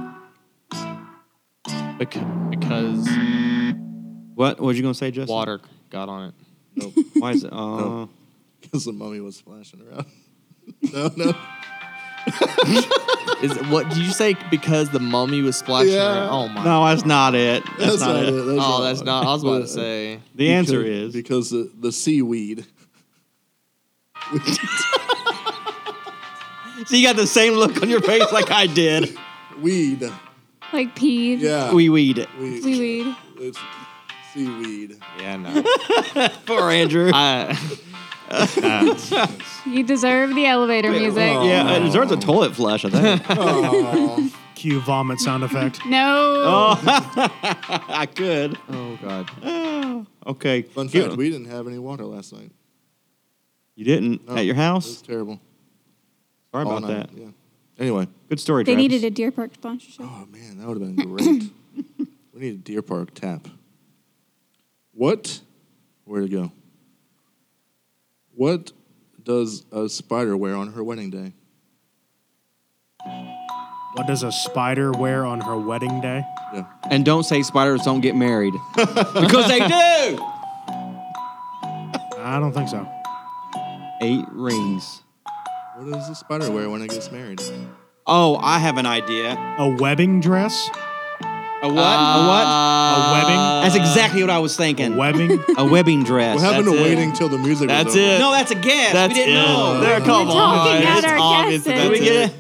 Bec- because what? What was you gonna say, Justin? water got on it. Nope. Why is it? Uh, No. Because the mummy was splashing around. no, no. Is what did you say? Because the mummy was splashing Yeah. around? Oh my! No, that's not it. That's, not, it. oh, that's not. I was about to say. The answer Because- is because the, the seaweed. So you got the same look on your face like I did. Weed. Like peed. Yeah. We weed it. Weed. Seaweed. It's seaweed. Yeah, no. Poor Andrew. I, You deserve the elevator music. Oh. yeah, uh, it deserves a toilet flush, I think. Oh, Cue vomit sound effect. No. oh, I could. oh God. Okay. fun Give- fact: we didn't have any water last night. You didn't No, at your It was house? terrible. Sorry All about night, that. Yeah. Anyway. Good story, they Travis. needed a Deer Park sponsorship. Oh man, that would have been great. we need a Deer Park tap. What? Where to go? What does a spider wear on her wedding day? What does a spider wear on her wedding day? Yeah. And don't say spiders don't get married. because they do! I don't think so. Eight rings. What does a spider wear when it gets married? Oh, I have an idea. A webbing dress? A what? a what? A webbing? Uh, that's exactly what I was A thinking. webbing? A webbing dress. What happened That's to it. waiting till the music That's was over? it. No, that's a guess. That's we didn't it. know. There, come We're on. talking out It's our obvious that guesses. Did we that's get it. it?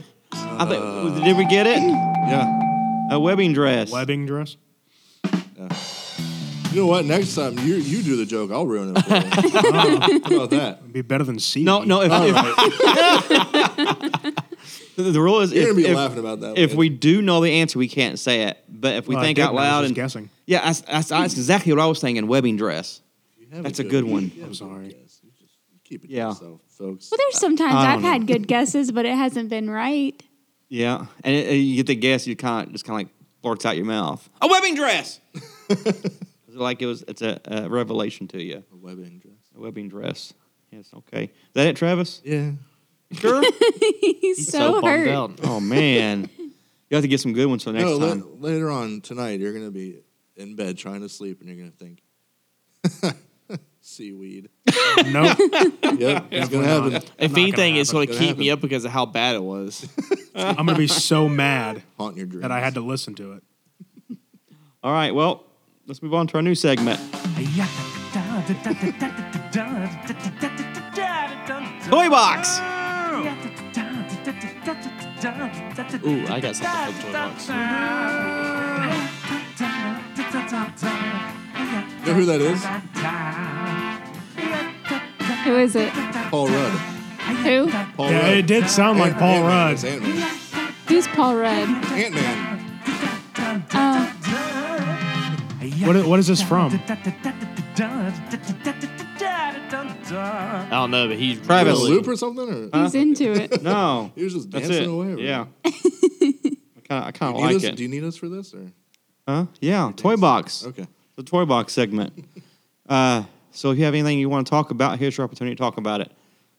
I think, uh, did we get it? Yeah. A webbing dress. webbing dress? You know what? Next time you you do the joke, I'll ruin it for you. How about that? It'd be better than seaweed. No, no. If, All if- right. the the rule is You're if, gonna be if- laughing about that. if later. we do know the answer, we can't say it. But if we Well, I think didn't, out I was loud just and guessing. yeah, that's, that's, that's exactly what I was thinking. Webbing dress. You have that's a good one. you have I'm sorry. good guess. You just keep it Yeah. to yourself, folks. Well, there's sometimes I I've don't had good guesses, but it hasn't been right. Yeah, and it, you get the guess, you kind of just kind of like blurts out your mouth. A webbing dress. It's like it was. It's a, a revelation to you. A webbing dress. A webbing dress. Yes. Okay. Is that it, Travis? Yeah. Sure. He's, so, bummed hurt. out. oh man, you have to get some good ones for next no, la- time. later on tonight, you're gonna be in bed trying to sleep, and you're gonna think seaweed. Nope. Yep, it's gonna happen. If Not gonna anything, it's going to Gonna keep me up because of how bad it was. I'm going to be so mad Haunt your dreams. that I had to listen to it. All right. Well, let's move on to our new segment. Toy box. Ooh, I got something for the toy box. You know who that is? Who is it? Paul Rudd. Who? Paul Yeah, Rudd. it did sound like Paul Rudd. It's Ant-Man. Who's Paul Rudd? Ant-Man. Oh, What, what is this from? I don't know, but he's Travis. A really, loop or something? Or he's into it. No, he was just that's dancing it. away. or- Yeah. I kind of, I kind of like us, it. do you need us for this or? Huh? Yeah. Toy box. Okay. The toy box segment. uh, so if you have anything you want to talk about, here's your opportunity to talk about it.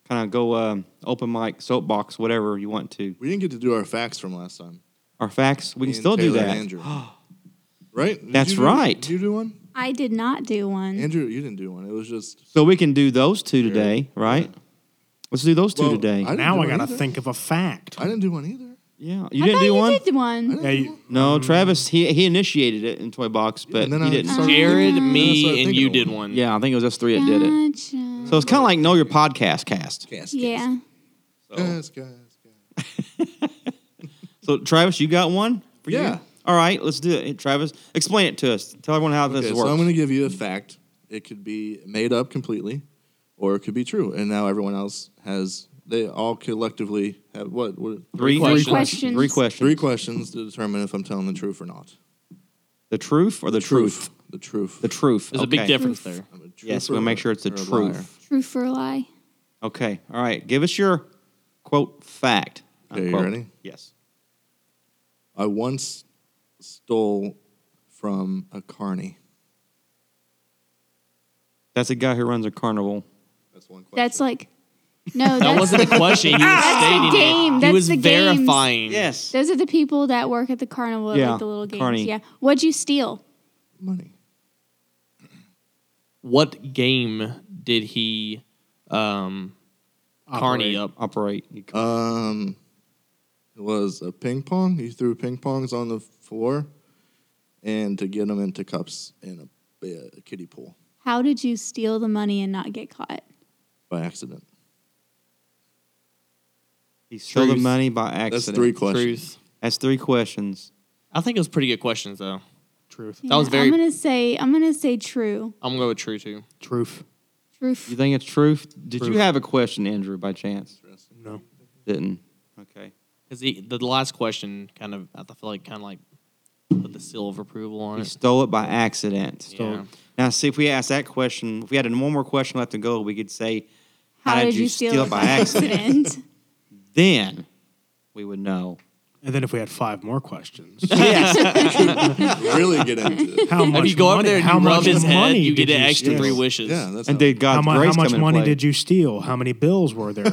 Kind of go um, open mic, soapbox, whatever you want to. We didn't get to do our facts from last time. Our facts, we Me can and still do that. and Andrew. right? Did That's you do- right. Did you do one? I did not do one. Andrew, you didn't do one. It was just. So we can do those two today, right? Let's do those two Well, today. I didn't Now do I got to either. think of a fact. I didn't do one either. yeah, you I didn't thought do you one. did one. Yeah, you, No, mm-hmm. Travis. He he initiated it in toy box, but and then he I didn't. started- Jared, Then I started me, and thinking you did one. one. Yeah, I think it was us three that did it. Gotcha. So it's kind of like know your podcast cast. Cast, yeah. So, Cast, cast, cast. so Travis, you got one? For you? Yeah. All right, let's do it. Travis, explain it to us. Tell everyone how this Okay, works. so I'm going to give you a fact. It could be made up completely, or it could be true. And now everyone else has. They all collectively have what? what three, questions. Questions. Three questions. Three questions to determine if I'm telling the truth or not. The truth or the, truth? The truth. The truth. There's a big difference Truth. there. Yes, we'll make sure it's the truth. truth. liar. True for a lie. Okay. All right. Give us your quote fact. Okay, you ready? Yes. I once stole from a carny. That's a guy who runs a carnival. That's one question. That's like, no, That that's, wasn't a question. He was That's the stating game. it. He That's was the games. verifying. Yes. those are the people that work at the carnival, at, Yeah, like the little games. carny. Yeah. What'd you steal? money. What game did he um carny Operate. up? Operate. Um, it was a ping pong. He threw ping pongs on the floor, and to get them into cups in a, a kiddie pool How did you steal the money and not get caught? by accident. He stole the Truth. money by accident. That's three questions. Truth. That's three questions. I think it was pretty good questions though. Truth. That was very- I'm gonna say. I'm gonna say true. I'm gonna go with true too. Truth. Truth. You think it's truth? Did you Truth. have a question, Andrew, by chance? No. Didn't. Okay. Because the, the last question kind of I feel like kind of like put the seal of approval on He it. stole it by accident. Yeah. Now, see, if we asked that question, if we had one more question left to go, we could say, How, did, you steal, it by accident? then we would know. And then if we had five more questions, Yes. really get into it. how much If you go money, over there and how you rub much his head, money you get did an you extra steal? three wishes. Yeah, that's and how- did How, God's mu- how grace much come money play? did you steal? How many bills were there?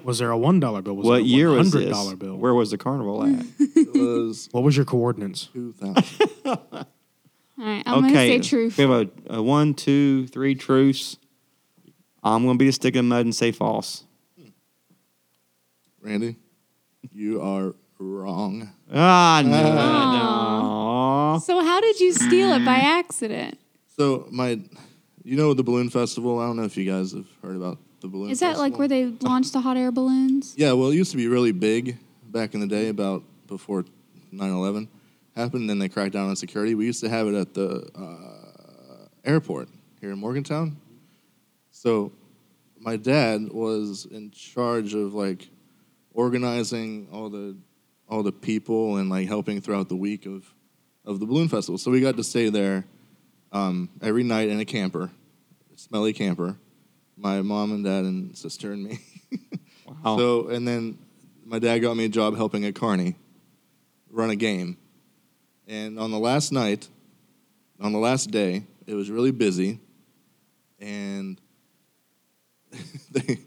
was there a one dollar bill? Was What there a year was hundred this? dollar bill? Where was the carnival at? it was what was your coordinates? two thousand. All right. I'm gonna okay. say truth. We have a, a one, two, three truths. I'm going to be the stick in the mud and say false. Randy, you are wrong. Ah, no. no. So how did you steal it by accident? So my, you know the balloon festival. I don't know if you guys have heard about the balloon. Is that like where they launched the hot air balloons? Yeah, well, it used to be really big back in the day, about before 9/11 happened. And then they cracked down on security. We used to have it at the uh, airport here in Morgantown. So, my dad was in charge of like organizing all the all the people and like helping throughout the week of of the balloon festival. So we got to stay there um, every night in a camper, a smelly camper. My mom and dad and sister and me. Wow. So and then my dad got me a job helping at Carney run a game. And on the last night, on the last day, it was really busy, and they,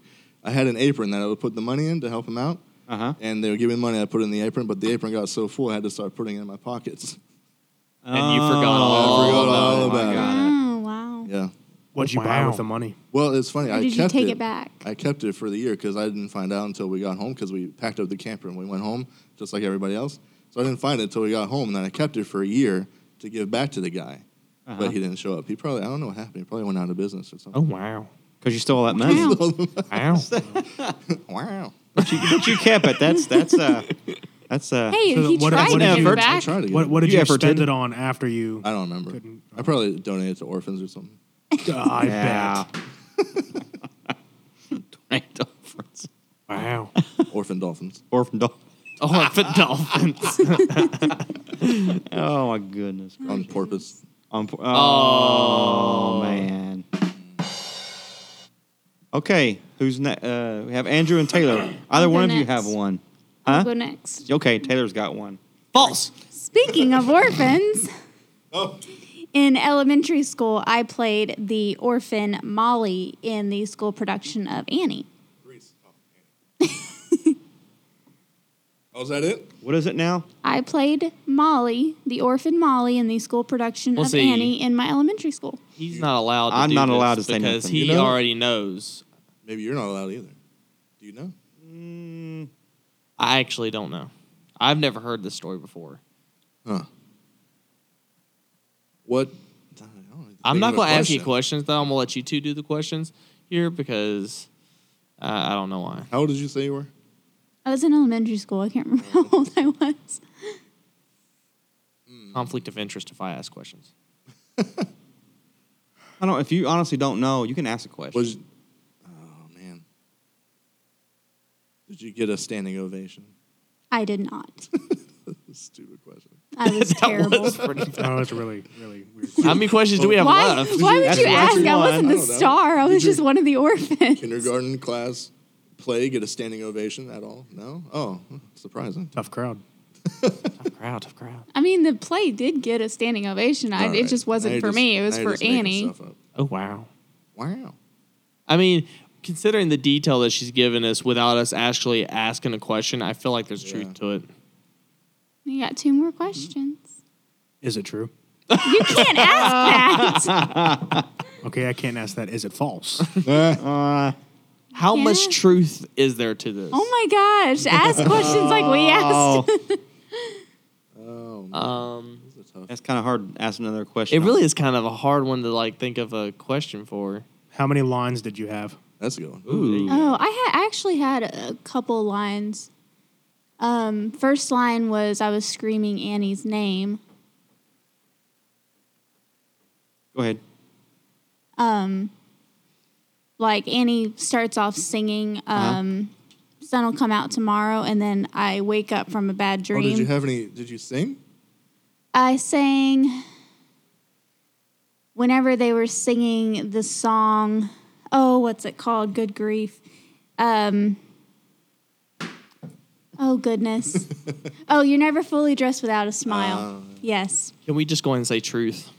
I had an apron that I would put the money in to help him out. Uh huh. And they were giving me money, I put it in the apron, but the apron got so full I had to start putting it in my pockets. And you forgot all I forgot all about about it. it. Oh wow. Yeah. What'd you buy with the money? Well, it's funny. Or I did you kept take it, it back? I kept it for the year because I didn't find out until we got home because we packed up the camper and we went home just like everybody else. So I didn't find it until we got home, and then I kept it for a year to give back to the guy. Uh-huh. But he didn't show up. He probably I don't know what happened. He probably went out of business or something. Oh something. wow! Because you stole that money. Wow. Wow. wow. But you, but you kept it. That's that's uh that's uh. Hey, So he what- tried what to did give you- it? I back. tried to get what it. what did You you, ever spend did? it on after you? I don't remember. Couldn't- I probably donated to orphans or something. I yeah. bet. Tornado Dolphins. Wow. Orphan dolphins. Orphan dog. Oh, for dolphins. Oh my goodness. On porpoise. On, po- oh, Oh. man. Okay, who's next? Uh, we have Andrew and Taylor. Either one go of you next. have one. I'll Huh? go next. Okay, Taylor's got one. False. Speaking of orphans, Oh. in elementary school, I played the orphan Molly in the school production of Annie. Oh, is that it? What is it now? I played Molly, the orphan Molly, in the school production Well, of see. Annie in my elementary school. He's not allowed. To I'm do not this allowed to say because nothing. he You know? already knows. Maybe you're not allowed either. Do you know? Mm, I actually don't know. I've never heard this story before. Huh. What? I don't even I'm think not of a going to ask you questions though. I'm gonna let you two do the questions here because uh, I don't know why. How old did you say you were? I was in elementary school. I can't remember how old I was. Hmm. conflict of interest if I ask questions. I don't. If you honestly don't know, you can ask a question. Was oh man, did you get a standing ovation? I did not. Stupid question. I was terrible. was pretty Oh, that's a really, really weird. How many questions do we have Why? left? Why would That's you the ask? last I wasn't I the don't know. star. I was just one of the orphans. Kindergarten class play get a standing ovation at all? No. Oh, surprising. Tough crowd. Tough crowd, tough crowd. I mean, the play did get a standing ovation. I, All it just wasn't you're for just- me. It was now for Annie. Oh wow. Wow. I mean, considering the detail that she's given us without us actually asking a question, I feel like there's Yeah. truth to it. You got two more questions. Is it true? You can't ask that. Okay, I can't ask that. Is it false? Uh, How Yeah. much truth is there to this? Oh my gosh! Ask questions like we oh, asked. Oh. Um, This is a tough. that's kind of hard. to Ask another question. it really is kind of a hard one to like think of a question for. How many lines did you have? That's a good one. Ooh. Oh, I had I actually had a couple lines. Um, first line was I was screaming Annie's name. Go ahead. Um, like Annie starts off singing, um, "Sun will come out tomorrow," and then I wake up from a bad dream. Oh, dream. did you have any? Did you sing? I sang whenever they were singing the song. Oh, what's it called? Good grief. Um, oh, goodness. oh, you're never fully dressed without a smile. yes. Can we just go ahead and say truth?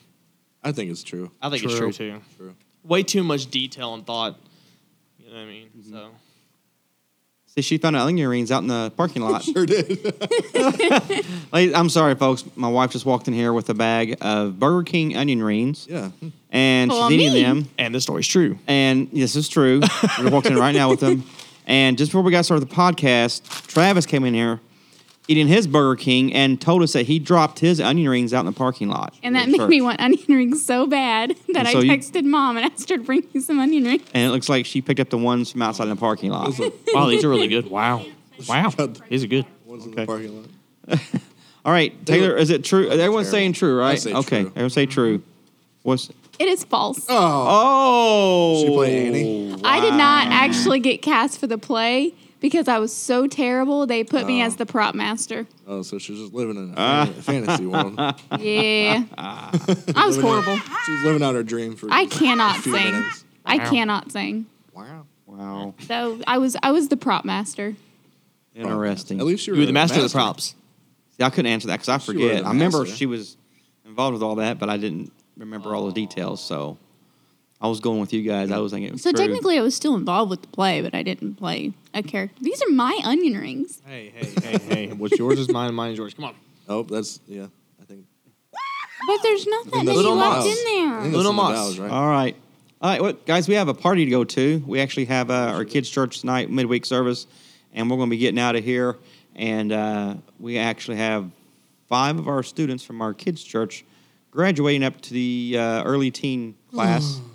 I think it's true. I think it's True. true too. True. Way too much detail and thought. You know what I mean? Mm-hmm. So See, she found onion rings out in the parking lot. Sure did. Ladies, I'm sorry, folks. My wife just walked in here with a bag of Burger King onion rings, yeah. and Well, she's eating me. them. and the story's true. And this is true. we walked in right now with them. And just before we got started the podcast, Travis came in here eating his Burger King and told us that he dropped his onion rings out in the parking lot. And that made church. me want onion rings so bad that And I so you- texted mom and asked her to bring me some onion rings. And it looks like she picked up the ones from outside in the parking lot. Wow, these are really good. Wow, wow, these are good. One's in the parking lot. All right, Taylor, is it true? Everyone's terrible. saying true, right? say okay, true. everyone say true. What's It is false. Oh. Oh, She play Annie? I did not actually get cast for the play because I was so terrible. They put me Oh. as the prop master. Oh, so she's just living in a Ah. fan- fantasy world. Yeah. I was horrible. She's living out her dream for. I just cannot a few sing. minutes. I Wow. cannot sing. Wow. Wow, So I was I was the prop master. interesting. At least you You were were the master of the props. See, I couldn't answer that because I were forget. the I remember master. she was involved with all that, but I didn't remember all the details. So I was going with you guys. I was thinking it was So true. technically I was still involved with the play, but I didn't play a character. These are my onion rings. Hey, hey, hey, hey! What's yours is mine. Mine is yours. Come on. Oh, that's yeah. I think. But there's nothing that think many Little left in there. that's Little Moss. right? All right. All right, what guys? We have a party to go to. We actually have uh, our kids' church tonight, midweek service, and we're going to be getting out of here. And uh, we actually have five of our students from our kids' church graduating up to the uh, early teen class.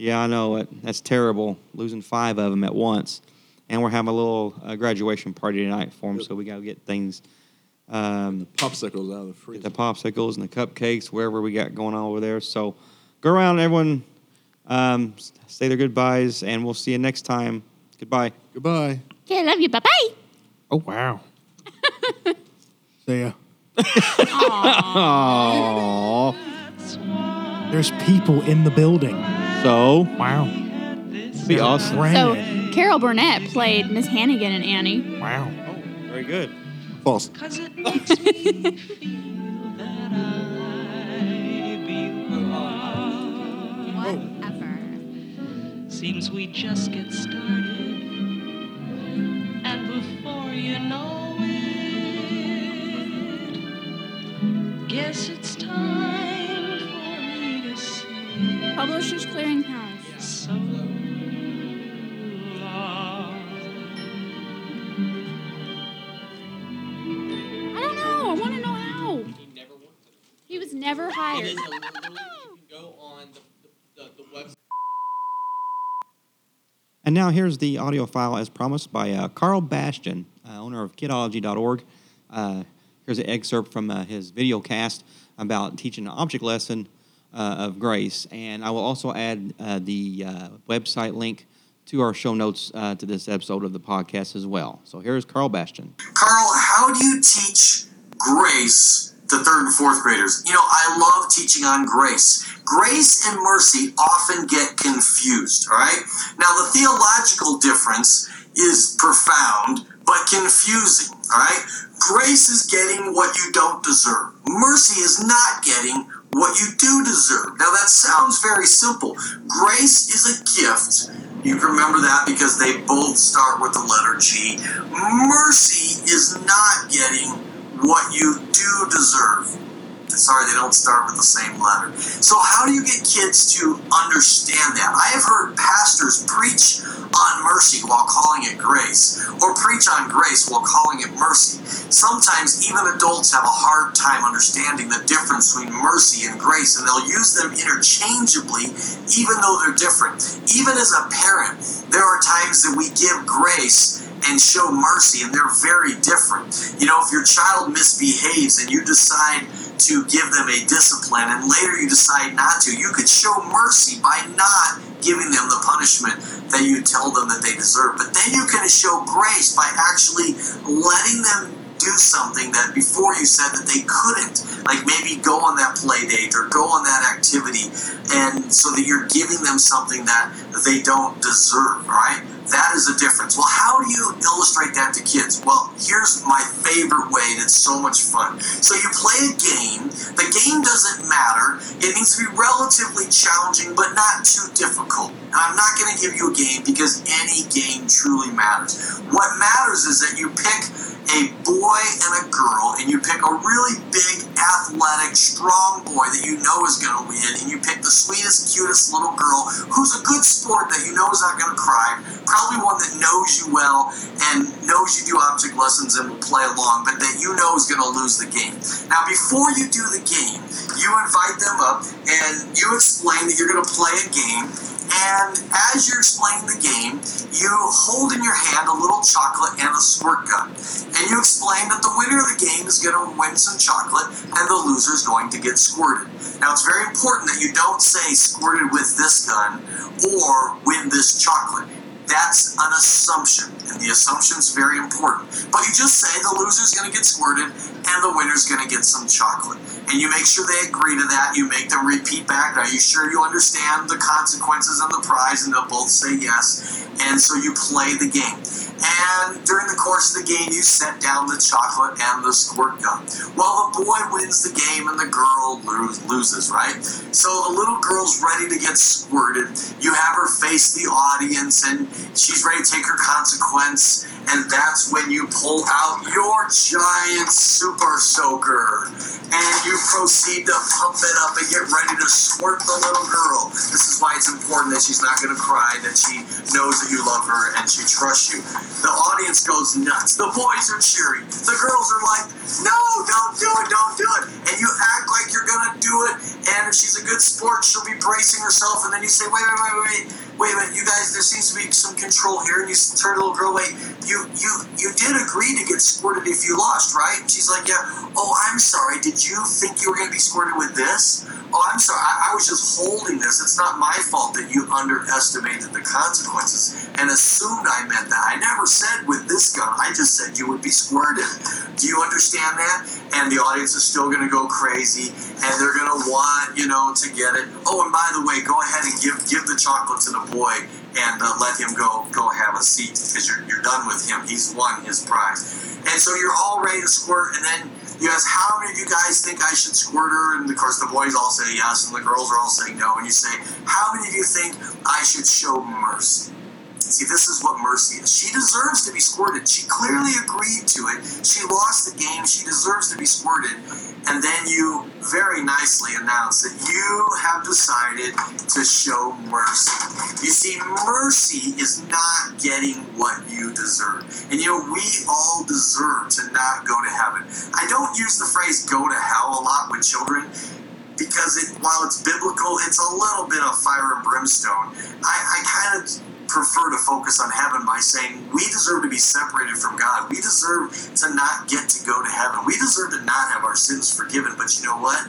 yeah, I know it. That's terrible, losing five of them at once. And we're having a little uh, graduation party tonight for them, so we got to get things. Um, Popsicles out of the get freezer. the popsicles and the cupcakes, wherever we got going on over there. So go around, everyone. Um, say their goodbyes, and we'll see you next time. Goodbye. Goodbye. Okay, I love you. Bye bye. Oh wow. See ya. Aww. There's people in the building. So Wow. be awesome. So Carol Burnett played Miss Hannigan and Annie. Wow. Oh, very good. False. Cause it makes me feel that I belong. Whatever. Seems we just get started. And before you know it, guess it's time Publishers Clearinghouse. so. I don't know. I want to know how. He was never hired. And now here's the audio file as promised by uh, Karl Bastian, uh, owner of kidology.org. Uh, here's here's an excerpt from uh, his video cast about teaching an object lesson of grace. And I will also add uh, the uh, website link to our show notes uh, to this episode of the podcast as well. So here's Karl Bastian. Karl, how do you teach grace to third and fourth graders? You know, I love teaching on grace. Grace and mercy often get confused, all right? Now, the theological difference is profound but confusing, all right? Grace is getting what you don't deserve, mercy is not getting what you do deserve. Now, that sounds very simple. Grace is a gift. You remember that because they both start with the letter G. Mercy is not getting what you do deserve. Sorry, they don't start with the same letter. So, how do you get kids to understand that? I have heard pastors preach on mercy while calling it grace, or preach on grace while calling it mercy. Sometimes even adults have a hard time understanding the difference between mercy and grace, and they'll use them interchangeably, even though they're different. Even as a parent, there are times that we give grace and show mercy, and they're very different. You know, if your child misbehaves and you decide to give them a discipline and later you decide not to, you could show mercy by not giving them the punishment that you tell them that they deserve. But then you can show grace by actually letting them do something that before you said that they couldn't. Like maybe go on that play date or go on that activity and so that you're giving them something that they don't deserve right? That is a difference. Well how do you illustrate that to kids? Well here's my favorite way and it's so much fun. So you play a game. The game doesn't matter. It needs to be relatively challenging but not too difficult. And i'm not going to give you a game because any game truly matters. What matters is that you pick a boy and a girl, and you pick a really big, athletic, strong boy that you know is going to win, and you pick the sweetest, cutest little girl who's a good sport that you know is not going to cry, probably one that knows you well and knows you do object lessons and will play along, but that you know is going to lose the game. Now, before you do the game, you invite them up and you explain that you're going to play a game. And as you're explaining the game, you hold in your hand a little chocolate and a squirt gun. And you explain that the winner of the game is going to win some chocolate and the loser is going to get squirted. Now, it's very important that you don't say squirted with this gun or win this chocolate. That's an assumption, and the assumption is very important. But you just say the loser's going to get squirted and the winner's going to get some chocolate. And you make sure they agree to that. You make them repeat back. Are you sure you understand the consequences and the prize? And they'll both say yes. And so you play the game. And during the course of the game, you set down the chocolate and the squirt gun. Well, the boy wins the game and the girl lose, loses, right? So the little girl's ready to get squirted. You have her face the audience and she's ready to take her consequence. And that's when you pull out your giant super soaker. And you proceed to pump it up and get ready to squirt the little girl. This is why it's important that she's not going to cry, that she knows that you love her and she trusts you. The audience goes nuts. The boys are cheering. The girls are like, no, don't do it, don't do it. And you act like you're going to do it. And if she's a good sport, she'll be bracing herself. And then you say, wait, wait, wait, wait. Wait a minute, you guys. There seems to be some control here, and you turn the little girl away. You, you, you did agree to get squirted if you lost, right? And she's like, yeah. Oh, I'm sorry. Did you think you were going to be squirted with this? Oh, I'm sorry. I, I was just holding this. It's not my fault that you underestimated the consequences and assumed I meant that. I never said with this gun. I just said you would be squirted. Do you understand that? And the audience is still going to go crazy, and they're going to want you know to get it. Oh, and by the way, go ahead and give give the chocolate to the boy and uh, let him go go have a seat because you're, you're done with him. He's won his prize. And so you're all ready to squirt, and then you ask, how many of you guys think I should squirt her? And of course, the boys all say yes, and the girls are all saying no. And you say, how many of you think I should show mercy? See, this is what mercy is. She deserves to be squirted. She clearly agreed to it. She lost the game. She deserves to be squirted. And then you very nicely announce that you have decided to show mercy. You see, mercy is not getting what you deserve. And you know, we all deserve to not go to heaven. I don't use the phrase go to hell a lot with children because it, while it's biblical, it's a little bit of fire and brimstone. I, I kind of prefer to focus on heaven by saying we deserve to be separated from God. We deserve to not get to go to heaven. We deserve to not have our sins forgiven. But you know what?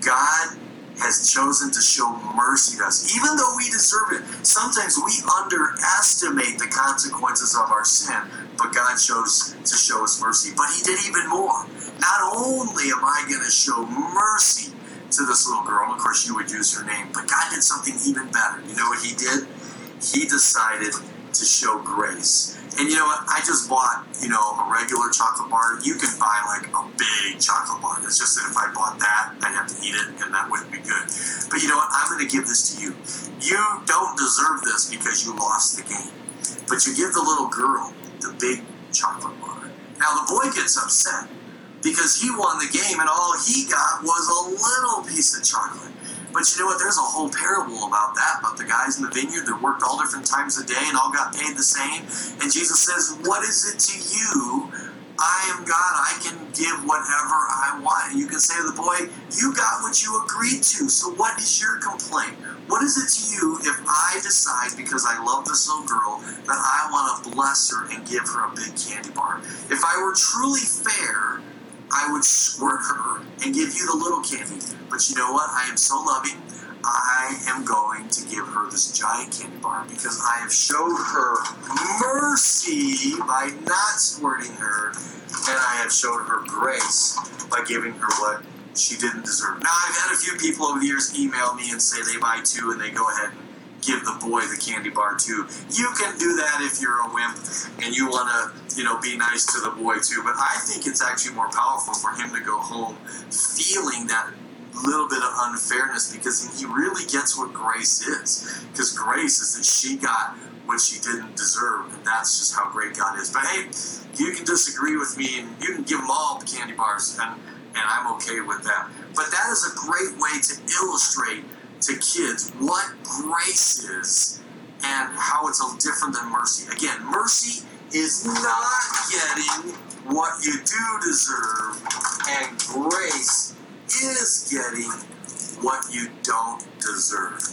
God has chosen to show mercy to us, even though we deserve it. Sometimes we underestimate the consequences of our sin, but God chose to show us mercy. But He did even more. Not only am I going to show mercy to this little girl, of course, you would use her name, but God did something even better. You know what He did? He decided to show grace. And you know what? I just bought, you know, a regular chocolate bar. You can buy like a big chocolate bar. It's just that if I bought that, I'd have to eat it, and that wouldn't be good. But you know what? I'm going to give this to you. You don't deserve this because you lost the game. But you give the little girl the big chocolate bar. Now the boy gets upset because he won the game, and all he got was a little piece of chocolate. But you know what? There's a whole parable about that. About the guys in the vineyard that worked all different times of day and all got paid the same. And Jesus says, What is it to you? I am God. I can give whatever I want. And you can say to the boy, You got what you agreed to. So what is your complaint? What is it to you if I decide, because I love this little girl, that I want to bless her and give her a big candy bar? If I were truly fair, I would squirt her and give you the little candy. But you know what? I am so loving. I am going to give her this giant candy bar because I have showed her mercy by not squirting her, and I have showed her grace by giving her what she didn't deserve. Now, I've had a few people over the years email me and say they buy two and they go ahead and give the boy the candy bar too. You can do that if you're a wimp and you want to, you know, be nice to the boy too. But I think it's actually more powerful for him to go home feeling that little bit of unfairness because he really gets what grace is. Because grace is that she got what she didn't deserve, and that's just how great God is. But hey, you can disagree with me and you can give them all the candy bars, and and I'm okay with that. But that is a great way to illustrate to kids what grace is and how it's different than mercy. Again, mercy is not getting what you do deserve, and grace is getting what you don't deserve.